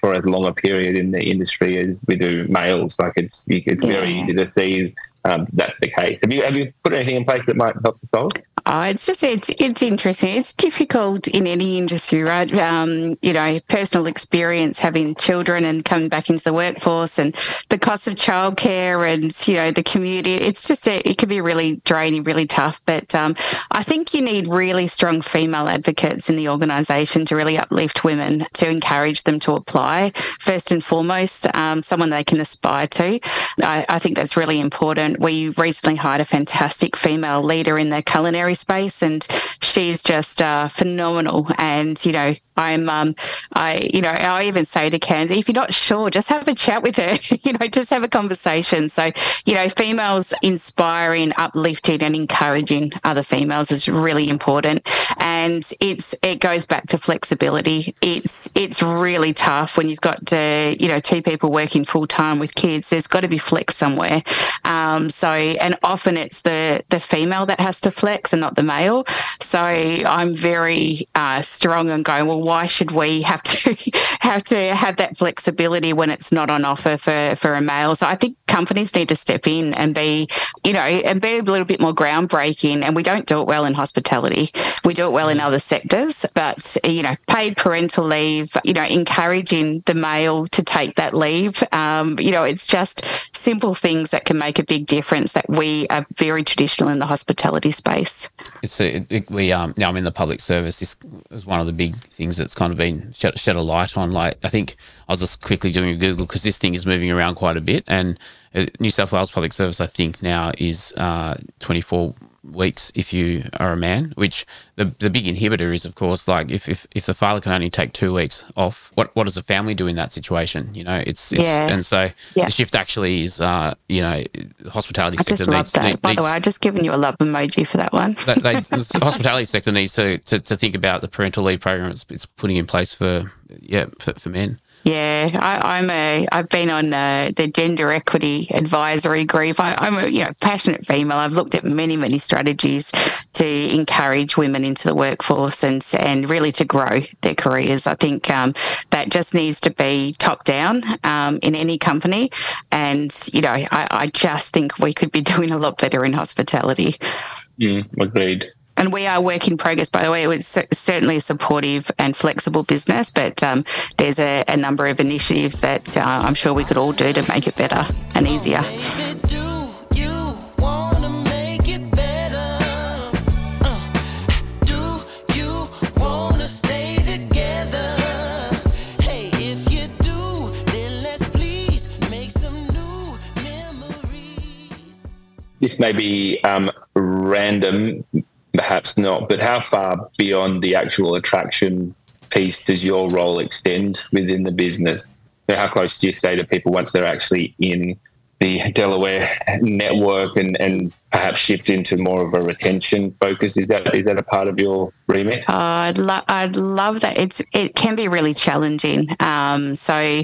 for as long a period in the industry as we do males. Like it's it's yeah. very easy to see um, that's the case. Have you have you put anything in place that might help to solve? Oh, it's just it's it's interesting. It's difficult in any industry, right? Um, you know, personal experience having children and coming back into the workforce, and the cost of childcare, and you know the community. It's just a, it can be really draining, really tough. But um, I think you need really strong female advocates in the organisation to really uplift women, to encourage them to apply first and foremost, um, someone they can aspire to. I, I think that's really important. We recently hired a fantastic female leader in the culinary space, and she's just uh, phenomenal. And you know, I'm, um, I, you know, I even say to Candy, if you're not sure, just have a chat with her. you know, just have a conversation. So, you know, females inspiring, uplifting, and encouraging other females is really important. And it's it goes back to flexibility. It's it's really tough when you've got uh, you know two people working full time with kids. There's got to be flex somewhere. Um, so, and often it's the the female that has to flex and not the male. So I'm very uh, strong on going well why should we have to have to have that flexibility when it's not on offer for for a male? So I think companies need to step in and be, you know, and be a little bit more groundbreaking. And we don't do it well in hospitality. We do it well in other sectors, but you know, paid parental leave, you know, encouraging the male to take that leave. Um, you know, it's just simple things that can make a big difference that we are very traditional in the hospitality space. It's a, it, we um now I'm in the public service. This is one of the big things that's kind of been shed, shed a light on. Like I think I was just quickly doing a Google because this thing is moving around quite a bit, and uh, New South Wales Public Service I think now is uh, 24 weeks if you are a man, which the the big inhibitor is of course like if if, if the father can only take two weeks off, what what does the family do in that situation? You know, it's it's Yeah. and so Yeah. the shift actually is uh you know hospitality I sector just love needs, that. need- By the way, I've just given you a love emoji for that one. they, they, the hospitality sector needs to, to, to think about the parental leave program it's, it's putting in place for yeah for, for men. Yeah, I, I'm a. I've been on uh, the gender equity advisory group. I, I'm a you know passionate female. I've looked at many many strategies to encourage women into the workforce and and really to grow their careers. I think um, that just needs to be top down um, in any company, and you know I, I just think we could be doing a lot better in hospitality. Mm, agreed. And we are work in progress, by the way. It's cer- certainly a supportive and flexible business, but um, there's a, a number of initiatives that uh, I'm sure we could all do to make it better and easier. This may be um, random, perhaps not, but how far beyond the actual attraction piece does your role extend within the business? So how close do you stay to people once they're actually in the Delaware network and, and perhaps shift into more of a retention focus? Is that is that a part of your remit? Oh, I'd, lo- I'd love that. It's it can be really challenging. Um, so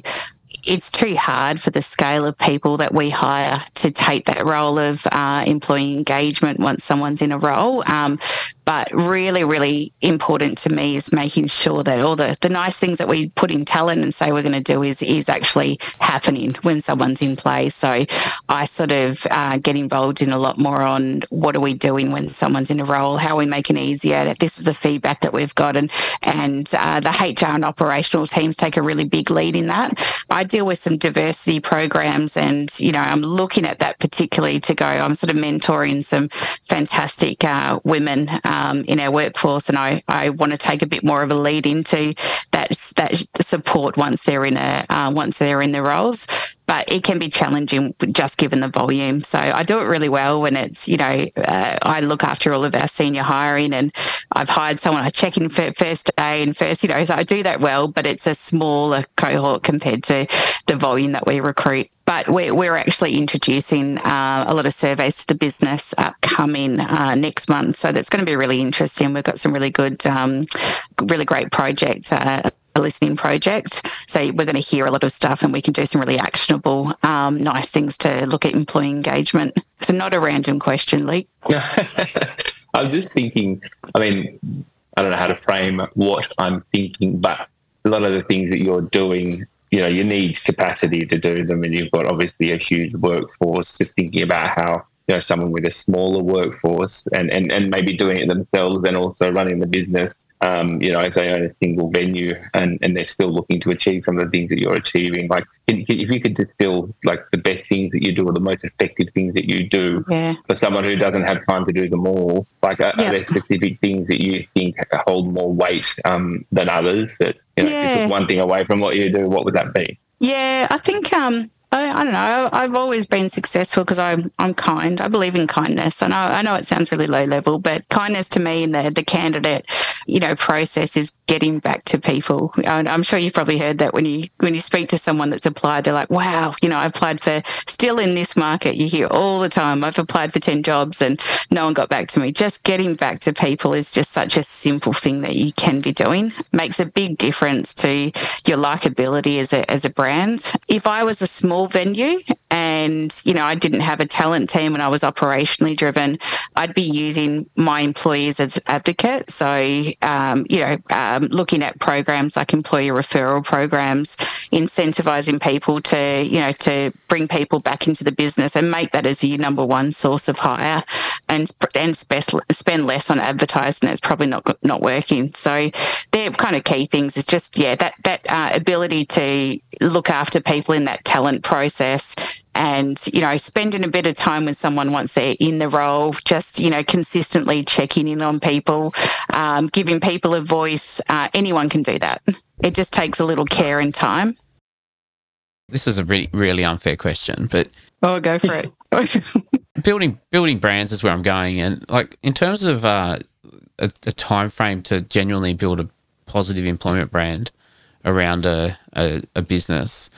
it's too hard for the scale of people that we hire to take that role of uh, employee engagement once someone's in a role. Um, but really, really important to me is making sure that all the, the nice things that we put in talent and say we're going to do is is actually happening when someone's in place. So I sort of uh, get involved in a lot more on what are we doing when someone's in a role, how are we making it easier. This is the feedback that we've got, and and uh, the HR and operational teams take a really big lead in that. I deal with some diversity programs, and you know I'm looking at that particularly to go. I'm sort of mentoring some fantastic uh, women um, in our workforce, and I, I want to take a bit more of a lead into that that support once they're in a uh, once they're in their roles. But it can be challenging just given the volume. So I do it really well when it's you know uh, I look after all of our senior hiring, and I've hired someone I check in for first day and first you know so I do that well. But it's a smaller cohort compared to the volume that we recruit but we're, we're actually introducing uh, a lot of surveys to the business upcoming uh, next month. So that's going to be really interesting. We've got some really good, um, really great project. Uh, a listening project. So we're going to hear a lot of stuff and we can do some really actionable, um, nice things to look at employee engagement. So not a random question, Lee. I'm just thinking, I mean, I don't know how to frame what I'm thinking, but a lot of the things that you're doing, you know, you need capacity to do them. And you've got obviously a huge workforce. Just thinking about how, you know, someone with a smaller workforce and, and, and maybe doing it themselves and also running the business, um, you know, if they own a single venue and, and they're still looking to achieve some of the things that you're achieving, like if you could distill like the best things that you do or the most effective things that you do Yeah. for someone who doesn't have time to do them all, like are, Yeah. are there specific things that you think hold more weight um, than others? That you know, if you took one thing away from what you do, what would that be? Yeah, I think um, I, I don't know. I've always been successful because I'm I'm kind. I believe in kindness. and I I know it sounds really low level, but kindness to me in the the candidate, you know, process is getting back to people. And I'm sure you've probably heard that when you when you speak to someone that's applied, they're like, "Wow, you know, I applied for." Still in this market, you hear all the time, "I've applied for ten jobs and no one got back to me." Just getting back to people is just such a simple thing that you can be doing. Makes a big difference to your likability as a as a brand. If I was a small venue and you know I didn't have a talent team and I was operationally driven, I'd be using my employees as advocates. So um, you know, um, looking at programs like employer referral programs, incentivizing people to you know to bring people back into the business and make that as your number one source of hire, and and spend less on advertising. That's probably not not working. So they're kind of key things. Is just yeah that that uh, ability to look after people in that talent process and you know spending a bit of time with someone once they're in the role just you know consistently checking in on people um, giving people a voice uh, anyone can do that. It just takes a little care and time. This is a really, really unfair question, but oh go for it. Building building brands is where I'm going, and like in terms of uh, a, a time frame to genuinely build a positive employment brand around a, a, a business,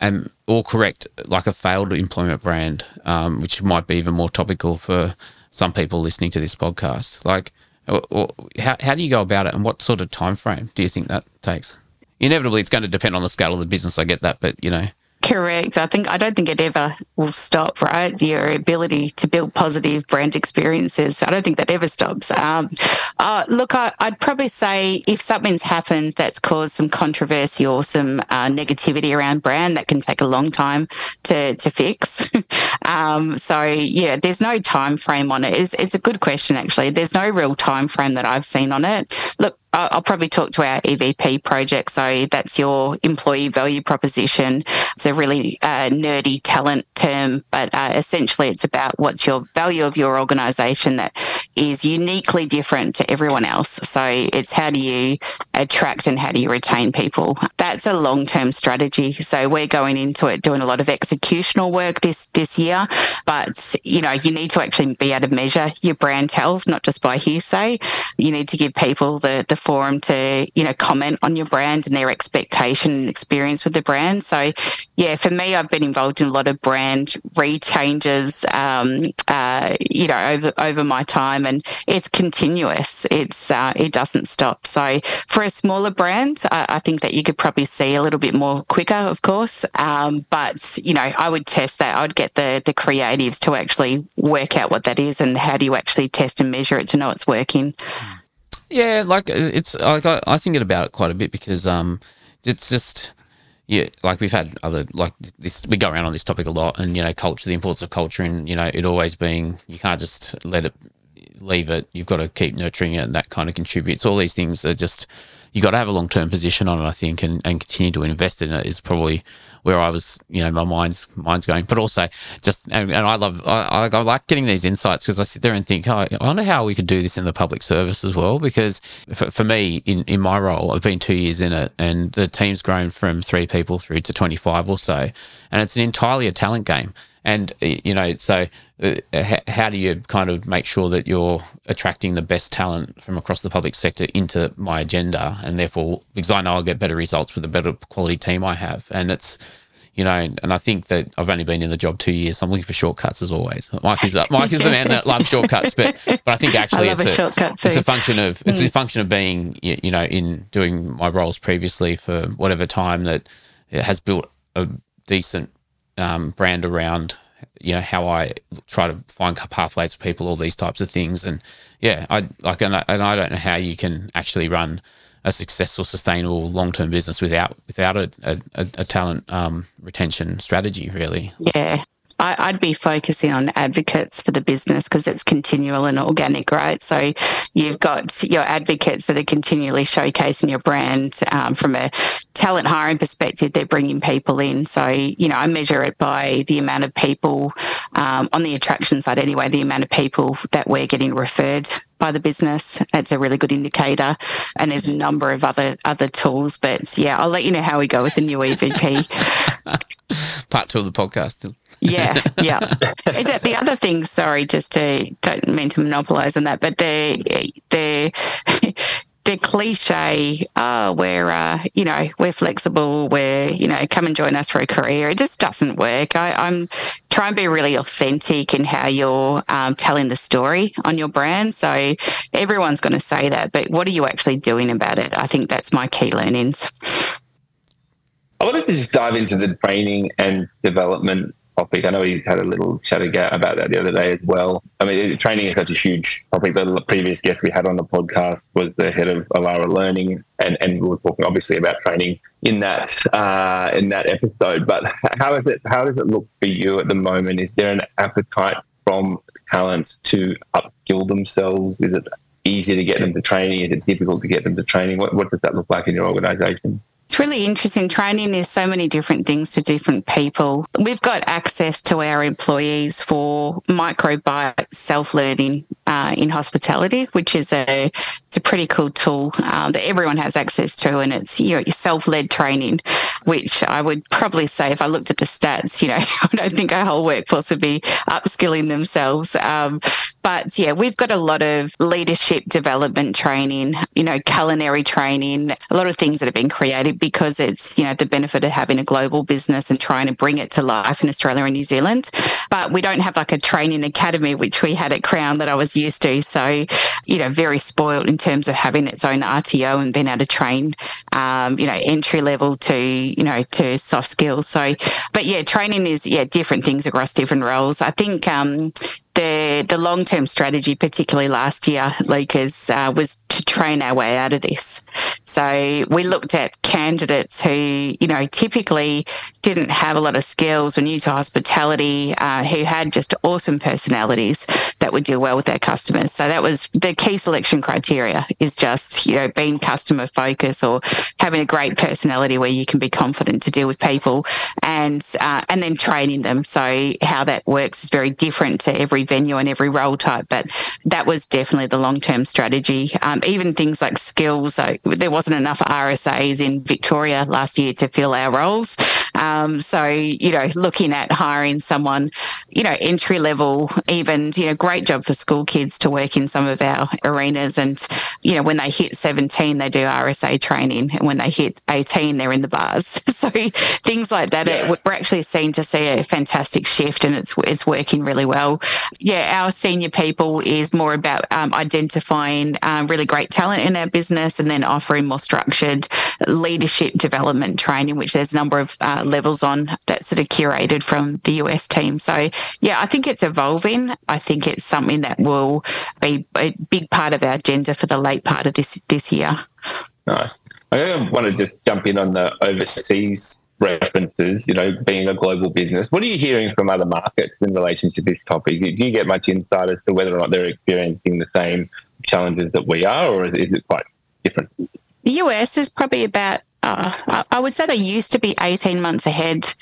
and or correct like a failed employment brand, um, which might be even more topical for some people listening to this podcast. Like, or, or how how do you go about it, and what sort of time frame do you think that takes? Inevitably, it's going to depend on the scale of the business. I get that, but you know, Correct. I think I don't think it ever will stop. Right, your ability to build positive brand experiences. I don't think that ever stops. Um, uh, look, I, I'd probably say if something's happened that's caused some controversy or some uh, negativity around brand, that can take a long time to to fix. um, so yeah, there's no time frame on it. It's, it's a good question actually. There's no real time frame that I've seen on it. Look, I'll probably talk to our EVP project. So that's your employee value proposition. It's a really uh, nerdy talent term, but uh, essentially it's about what's your value of your organization that is uniquely different to everyone else. So it's how do you attract and how do you retain people? That's a long term strategy. So we're going into it doing a lot of executional work this this year, but you know you need to actually be able to measure your brand health, not just by hearsay. You need to give people the the forum to you know comment on your brand and their expectation and experience with the brand. So yeah, for me, I've been involved in a lot of brand rechanges, um, uh, you know, over over my time, and it's continuous. It's uh, it doesn't stop. So for a smaller brand, I, I think that you could probably see a little bit more quicker, of course. Um, but you know, I would test that. I'd get the the creatives to actually work out what that is and how do you actually test and measure it to know it's working. Yeah, like uh, it's like I, I think about it quite a bit because um, it's just yeah, like we've had other like this. We go around on this topic a lot, and you know, culture, the importance of culture, and you know, it always being you can't just let it leave it. You've got to keep nurturing it, and that kind of contributes. All these things are just you got to have a long term position on it, I think, and, and continue to invest in it is probably where I was, you know, my mind's mind's going. But also, just and, and I love, I, I, like getting these insights because I sit there and think, oh, I wonder how we could do this in the public service as well. Because for, for me, in in my role, I've been two years in it, and the team's grown from three people through to twenty five or so, and it's an entirely a talent game. And you know, so uh, h- how do you kind of make sure that you're attracting the best talent from across the public sector into my agenda, and therefore, because I know I'll get better results with a better quality team I have, and it's you know, and I think that I've only been in the job two years. So I'm looking for shortcuts as always. Mike is Mike is the man that loves shortcuts, but but I think actually I it's a shortcut it's a function of it's a function of being you know in doing my roles previously for whatever time that it has built a decent um, brand around you know how I try to find pathways for people, all these types of things, and yeah, I like and I, and I don't know how you can actually run a successful, sustainable, long term business without without a a, a talent um, retention strategy, really. Yeah. I, I'd be focusing on advocates for the business because it's continual and organic, right? So you've got your advocates that are continually showcasing your brand um, from a talent hiring perspective. They're bringing people in. So, you know, I measure it by the amount of people um, on the attraction side, anyway, the amount of people that we're getting referred by the business. It's a really good indicator. And there's a number of other other tools. But yeah, I'll let you know how we go with the new EVP. Part two of the podcast. Yeah, yeah. Is that the other thing? Sorry, just to don't mean to monopolise on that, but the the the cliche, oh, we're uh, you know we're flexible, we're you know come and join us for a career. It just doesn't work. I, I'm trying to be really authentic in how you're um, telling the story on your brand. So everyone's going to say that, but what are you actually doing about it? I think that's my key learnings. I wanted to just dive into the training and development topic. I know we had a little chat about that the other day as well. I mean, training is such a huge topic. The previous guest we had on the podcast was the head of Alara Learning, and, and we were talking obviously about training in that uh, in that episode. But how is it? How does it look for you at the moment? Is there an appetite from talent to upskill themselves? Is it easy to get them to training? Is it difficult to get them to training? What, what does that look like in your organisation? It's really interesting. Training is so many different things to different people. We've got access to our employees for microbyte self learning uh, in hospitality, which is a it's a pretty cool tool um, that everyone has access to, and it's you know, self led training, which I would probably say if I looked at the stats, you know, I don't think our whole workforce would be upskilling themselves. Um, but yeah, we've got a lot of leadership development training, you know, culinary training, a lot of things that have been created because it's, you know, the benefit of having a global business and trying to bring it to life in Australia and New Zealand. But we don't have like a training academy, which we had at Crown that I was used to. So, you know, very spoiled in terms of having its own RTO and being able to train, um, you know, entry level to, you know, to soft skills. So, but yeah, training is, yeah, different things across different roles. I think, um, the the long term strategy, particularly last year, Lucas, uh, was to train our way out of this. So we looked at candidates who, you know, typically didn't have a lot of skills, were new to hospitality, uh, who had just awesome personalities that would do well with their customers. So that was the key selection criteria is just, you know, being customer focused or having a great personality where you can be confident to deal with people and uh, and then training them. So how that works is very different to every venue and every role type, but that was definitely the long term strategy. Um, even things like skills, so there wasn't enough RSAs in Victoria last year to fill our roles. Um, so, you know, looking at hiring someone, you know, entry level, even, you know, great job for school kids to work in some of our arenas. And, you know, when they hit 17, they do RSA training. And when they hit 18, they're in the bars. so things like that, Yeah. it, we're actually seen to see a fantastic shift and it's, it's working really well. Yeah, our senior people is more about um, identifying um, really great talent in our business and then offering more structured leadership development training, which there's a number of uh, levels on that sort of curated from the US team. So, yeah, I think it's evolving. I think it's something that will be a big part of our agenda for the late part of this this year. Nice. I want to just jump in on the overseas references, you know, being a global business. What are you hearing from other markets in relation to this topic? Do you get much insight as to whether or not they're experiencing the same challenges that we are, or is it quite different? The US is probably about, uh, I- I would say they used to be 18 months ahead.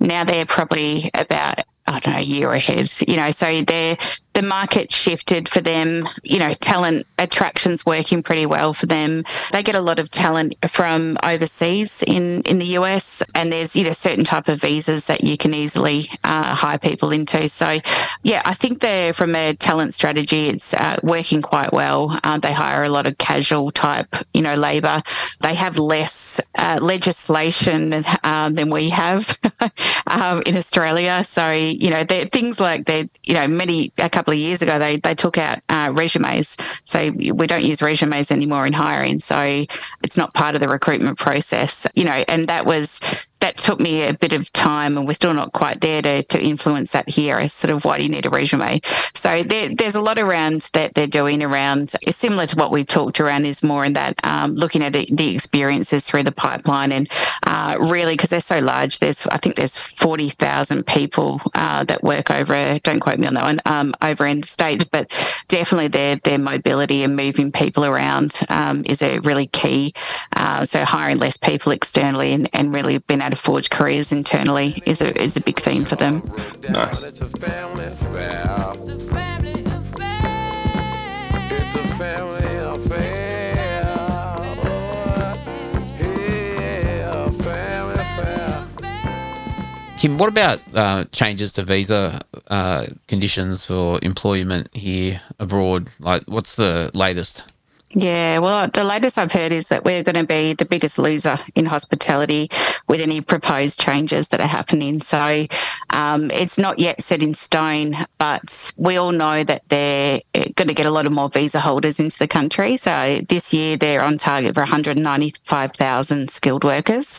Now they're probably about, I don't know, a year ahead. You know, so they're, the market shifted for them. You know, talent attractions working pretty well for them. They get a lot of talent from overseas in, in the US, and there's, you know, certain type of visas that you can easily uh, hire people into. So, yeah, I think they're from a talent strategy, it's uh, working quite well. Uh, they hire a lot of casual type, you know, labour. They have less uh, legislation uh, than we have um, in Australia. So, you know, things like they, you know, many a couple of years ago they they took out uh, resumes. So we don't use resumes anymore in hiring. So it's not part of the recruitment process, you know, and that was that took me a bit of time and we're still not quite there to, to influence that here as sort of why do you need a resume? So there, there's a lot around that they're doing around it's similar to what we've talked around is more in that um, looking at the experiences through the pipeline and uh, really because they're so large there's i think there's 40000 people uh, that work over don't quote me on that one um, over in the states but definitely their their mobility and moving people around um, is a really key uh, so hiring less people externally and, and really being able to forge careers internally is a is a big theme for them. Nice. It's a family affair. It's a family affair. Yeah, family affair. Kim, what about uh, changes to visa uh, conditions for employment here abroad? Like, what's the latest? Yeah, well, the latest I've heard is that we're going to be the biggest loser in hospitality with any proposed changes that are happening. So um, it's not yet set in stone, but we all know that they're going to get a lot of more visa holders into the country. So this year they're on target for 195,000 skilled workers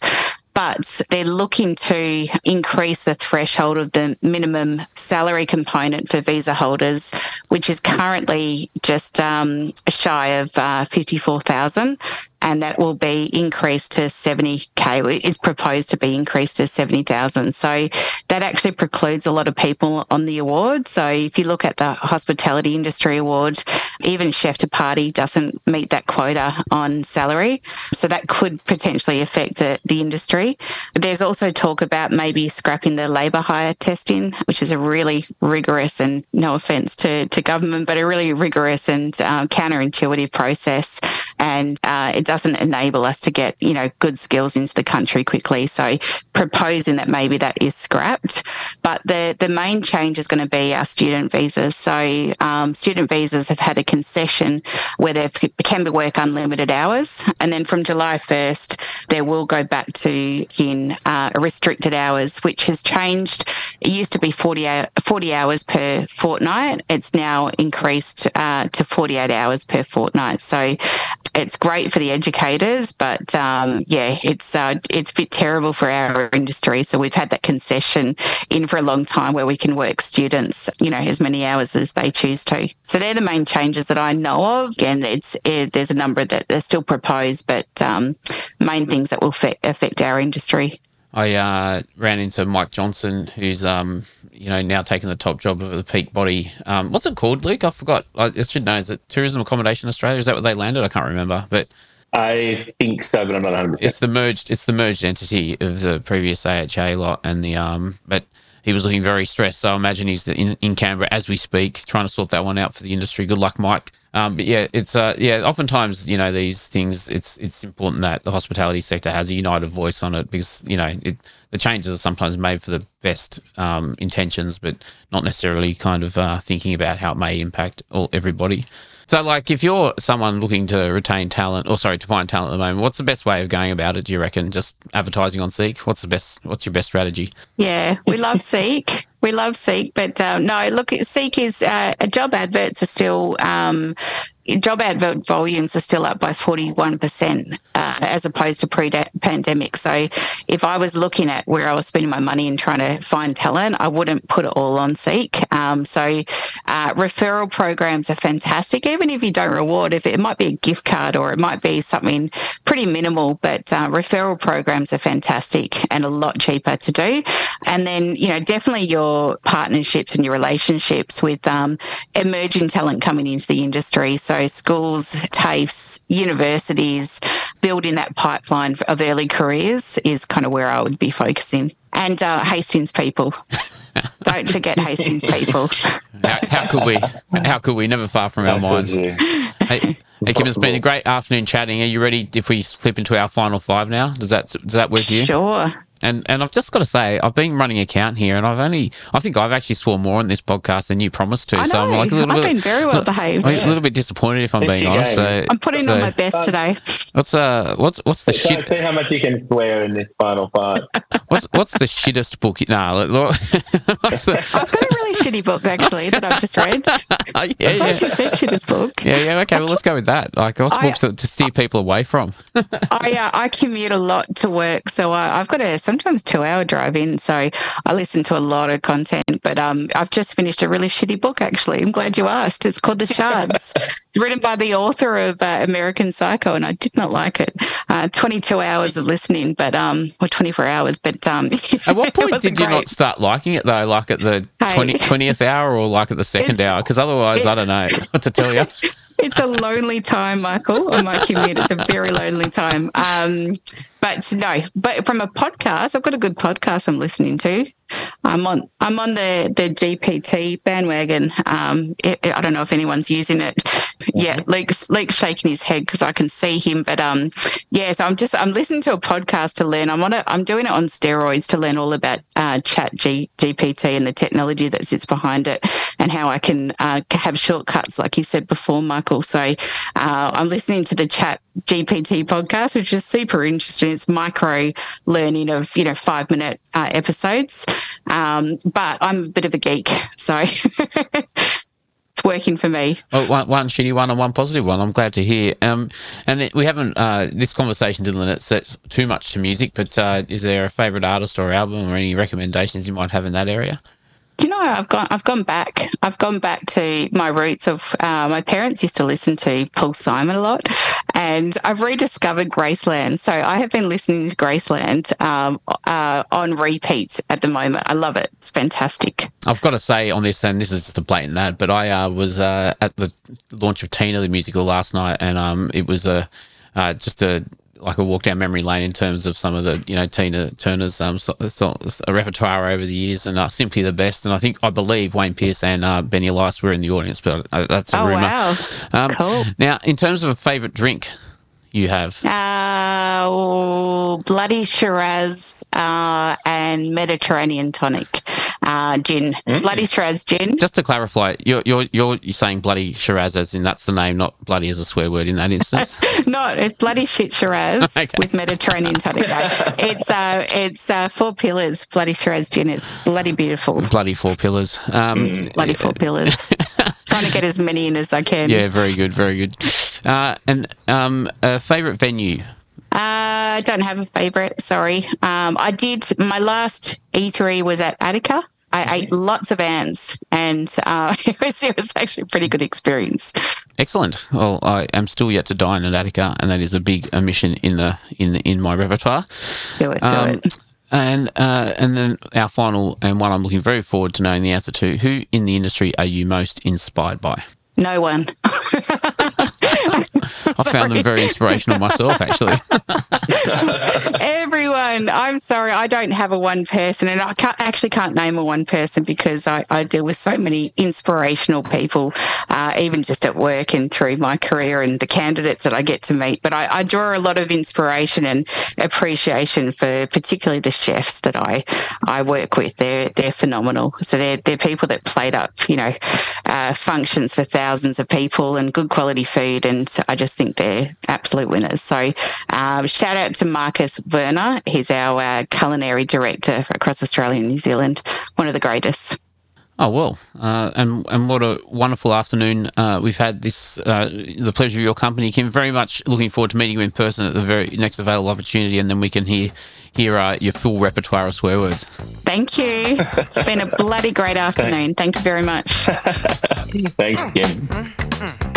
but they're looking to increase the threshold of the minimum salary component for visa holders, which is currently just um, shy of uh, 54,000. And that will be increased to 70k. It's proposed to be increased to 70,000. So that actually precludes a lot of people on the award. So if you look at the hospitality industry award, even chef de partie doesn't meet that quota on salary. So that could potentially affect the, the industry. There's also talk about maybe scrapping the labour hire testing, which is a really rigorous and no offence to, to government, but a really rigorous and uh, counterintuitive process. And uh, it doesn't enable us to get, you know, good skills into the country quickly. So proposing that maybe that is scrapped. But the, the main change is going to be our student visas. So um, student visas have had a concession where they can be work unlimited hours. And then from July 1st, they will go back to in uh, restricted hours, which has changed. It used to be 40, 40 hours per fortnight. It's now increased uh, to 48 hours per fortnight. So it's great for the educators, but um, yeah, it's uh, it's a bit terrible for our industry. So we've had that concession in for a long time where we can work students, you know, as many hours as they choose to. So they're the main changes that I know of. Again, it's it, there's a number that are still proposed, but um, main things that will affect our industry. I uh, ran into Mike Johnson, who's um, you know now taking the top job of the Peak Body. Um, what's it called, Luke? I forgot. I should know. Is it Tourism Accommodation Australia? Is that what they landed? I can't remember. But I think so, but I'm not 100. it's the merged. It's the merged entity of the previous AHA lot and the um. But he was looking very stressed. So I imagine he's in, in Canberra as we speak, trying to sort that one out for the industry. Good luck, Mike. Um, but yeah, it's uh, yeah. Oftentimes, you know, these things. It's it's important that the hospitality sector has a united voice on it because you know it, the changes are sometimes made for the best um, intentions, but not necessarily kind of uh, thinking about how it may impact all everybody. So, like, if you're someone looking to retain talent, or sorry, to find talent at the moment, what's the best way of going about it? Do you reckon just advertising on Seek? What's the best? What's your best strategy? Yeah, we love Seek. We love Seek, but um, no, look, Seek is uh, job adverts are still um, job advert volumes are still up by 41% uh, as opposed to pre pandemic. So if I was looking at where I was spending my money and trying to find talent, I wouldn't put it all on Seek. Um, so uh, referral programs are fantastic, even if you don't reward, if it might be a gift card or it might be something pretty minimal, but uh, referral programs are fantastic and a lot cheaper to do. And then, you know, definitely your partnerships and your relationships with um, emerging talent coming into the industry. So schools, TAFEs, universities, building that pipeline of early careers is kind of where I would be focusing. And uh, Hastings people. Don't forget Hastings people. How, how could we? How could we? Never far from our minds. Hey, hey Kim, it's been a great afternoon chatting. Are you ready if we flip into our final five now? Does that does that work for you? Sure. And and I've just got to say, I've been running a count here, and I've only, I think I've actually sworn more on this podcast than you promised to. I So I'm know. like a little I've bit. been very well behaved. I'm a little bit disappointed if I'm It's being honest. So I'm putting so on my best today. What's uh what's what's the So shit? see how much you can swear in this final five. What's what's the shittest book? Nah, look, look, the, I've got a really shitty book actually that I've just read. yeah, I yeah. actually said shittest book. Yeah, yeah, okay. Well, let's go with that. Like, what's I- books to, to steer people away from? I uh, I commute a lot to work, so I, I've got a sometimes two hour drive in. So I listen to a lot of content. But um, I've just finished a really shitty book. Actually, I'm glad you asked. It's called The Shards, written by the author of uh, American Psycho, and I did not like it. Uh, 22 hours of listening, but um, or 24 hours, but um, At what point did you great. not start liking it though? Like at the Hey. 20, 20th hour or like at the second hour? Because otherwise, I don't know what to tell you. it's a lonely time, Michael, on my commute. It's a very lonely time. Um, but no, but from a podcast, I've got a good podcast I'm listening to. I'm on I'm on the the GPT bandwagon. Um, it, it- I don't know if anyone's using it. Yeah, Luke's Luke's shaking his head because I can see him. But um, yeah, so I'm just I'm listening to a podcast to learn. I'm on it. I'm doing it on steroids to learn all about uh, Chat G, GPT and the technology that sits behind it, and how I can uh, have shortcuts, like you said before, Michael. So uh, I'm listening to the Chat GPT podcast, which is super interesting. It's micro learning of you know five minute uh, episodes, um, but I'm a bit of a geek, so it's working for me. Well, one, one shitty one and one positive one. I'm glad to hear. Um, and we haven't. Uh, this conversation didn't limit set too much to music, but uh, is there a favorite artist or album or any recommendations you might have in that area? Do you know I've gone I've gone back. I've gone back to my roots of uh, my parents used to listen to Paul Simon a lot, and I've rediscovered Graceland. So I have been listening to Graceland um, uh, on repeat at the moment. I love it. It's fantastic. I've got to say on this, and this is just a blatant ad, but I uh, was uh, at the launch of Tina the musical last night, and um, it was a uh, just a like a walk down memory lane in terms of some of the you know Tina Turner's um so, so, repertoire over the years, and uh, simply the best. And I think I believe Wayne Pearce and uh, Benny Elias were in the audience, but uh, that's a Oh, rumor. wow. Um, Cool. Now, in terms of a favourite drink, you have Uh, oh, bloody Shiraz uh, and Mediterranean tonic uh, gin. Bloody Shiraz gin. just to clarify, you're you're you're saying bloody Shiraz as in that's the name, not bloody as a swear word in that instance. No, it's bloody shit Shiraz Okay. with Mediterranean tonic. It's uh, it's uh, four pillars. Bloody Shiraz gin. It's bloody beautiful. bloody four pillars. Um, Bloody four pillars. Trying to get as many in as I can. Yeah, very good, very good. Uh, and um, a favourite venue. Uh, I don't have a favourite. Sorry. Um, I did. My last eatery was at Attica. I ate lots of ants, and uh, it was it was actually a pretty good experience. Excellent. Well, I am still yet to dine at Attica, and that is a big omission in the in the, in my repertoire. Do it. Do Um, it. and uh, and then our final and one I'm looking very forward to knowing the answer to: Who in the industry are you most inspired by? No one. I found them very inspirational myself, actually. Everyone. I'm sorry. I don't have a one person, and I can't, actually can't name a one person because I, I deal with so many inspirational people, uh, even just at work and through my career and the candidates that I get to meet. But I, I draw a lot of inspiration and appreciation for particularly the chefs that I I work with. They're they're phenomenal. So they're they're people that played up, you know, uh, functions for thousands of people and good quality food. And I just think they're absolute winners. So um, shout out to Marcus Werner. He's our uh, culinary director across Australia and New Zealand. One of the greatest. Oh well, uh, and and what a wonderful afternoon uh, we've had. This uh, the pleasure of your company, Kim. Very much looking forward to meeting you in person at the very next available opportunity, and then we can hear hear uh, your full repertoire of swear words. Thank you. It's been a bloody great afternoon. Thank you very much. Thanks, Kim.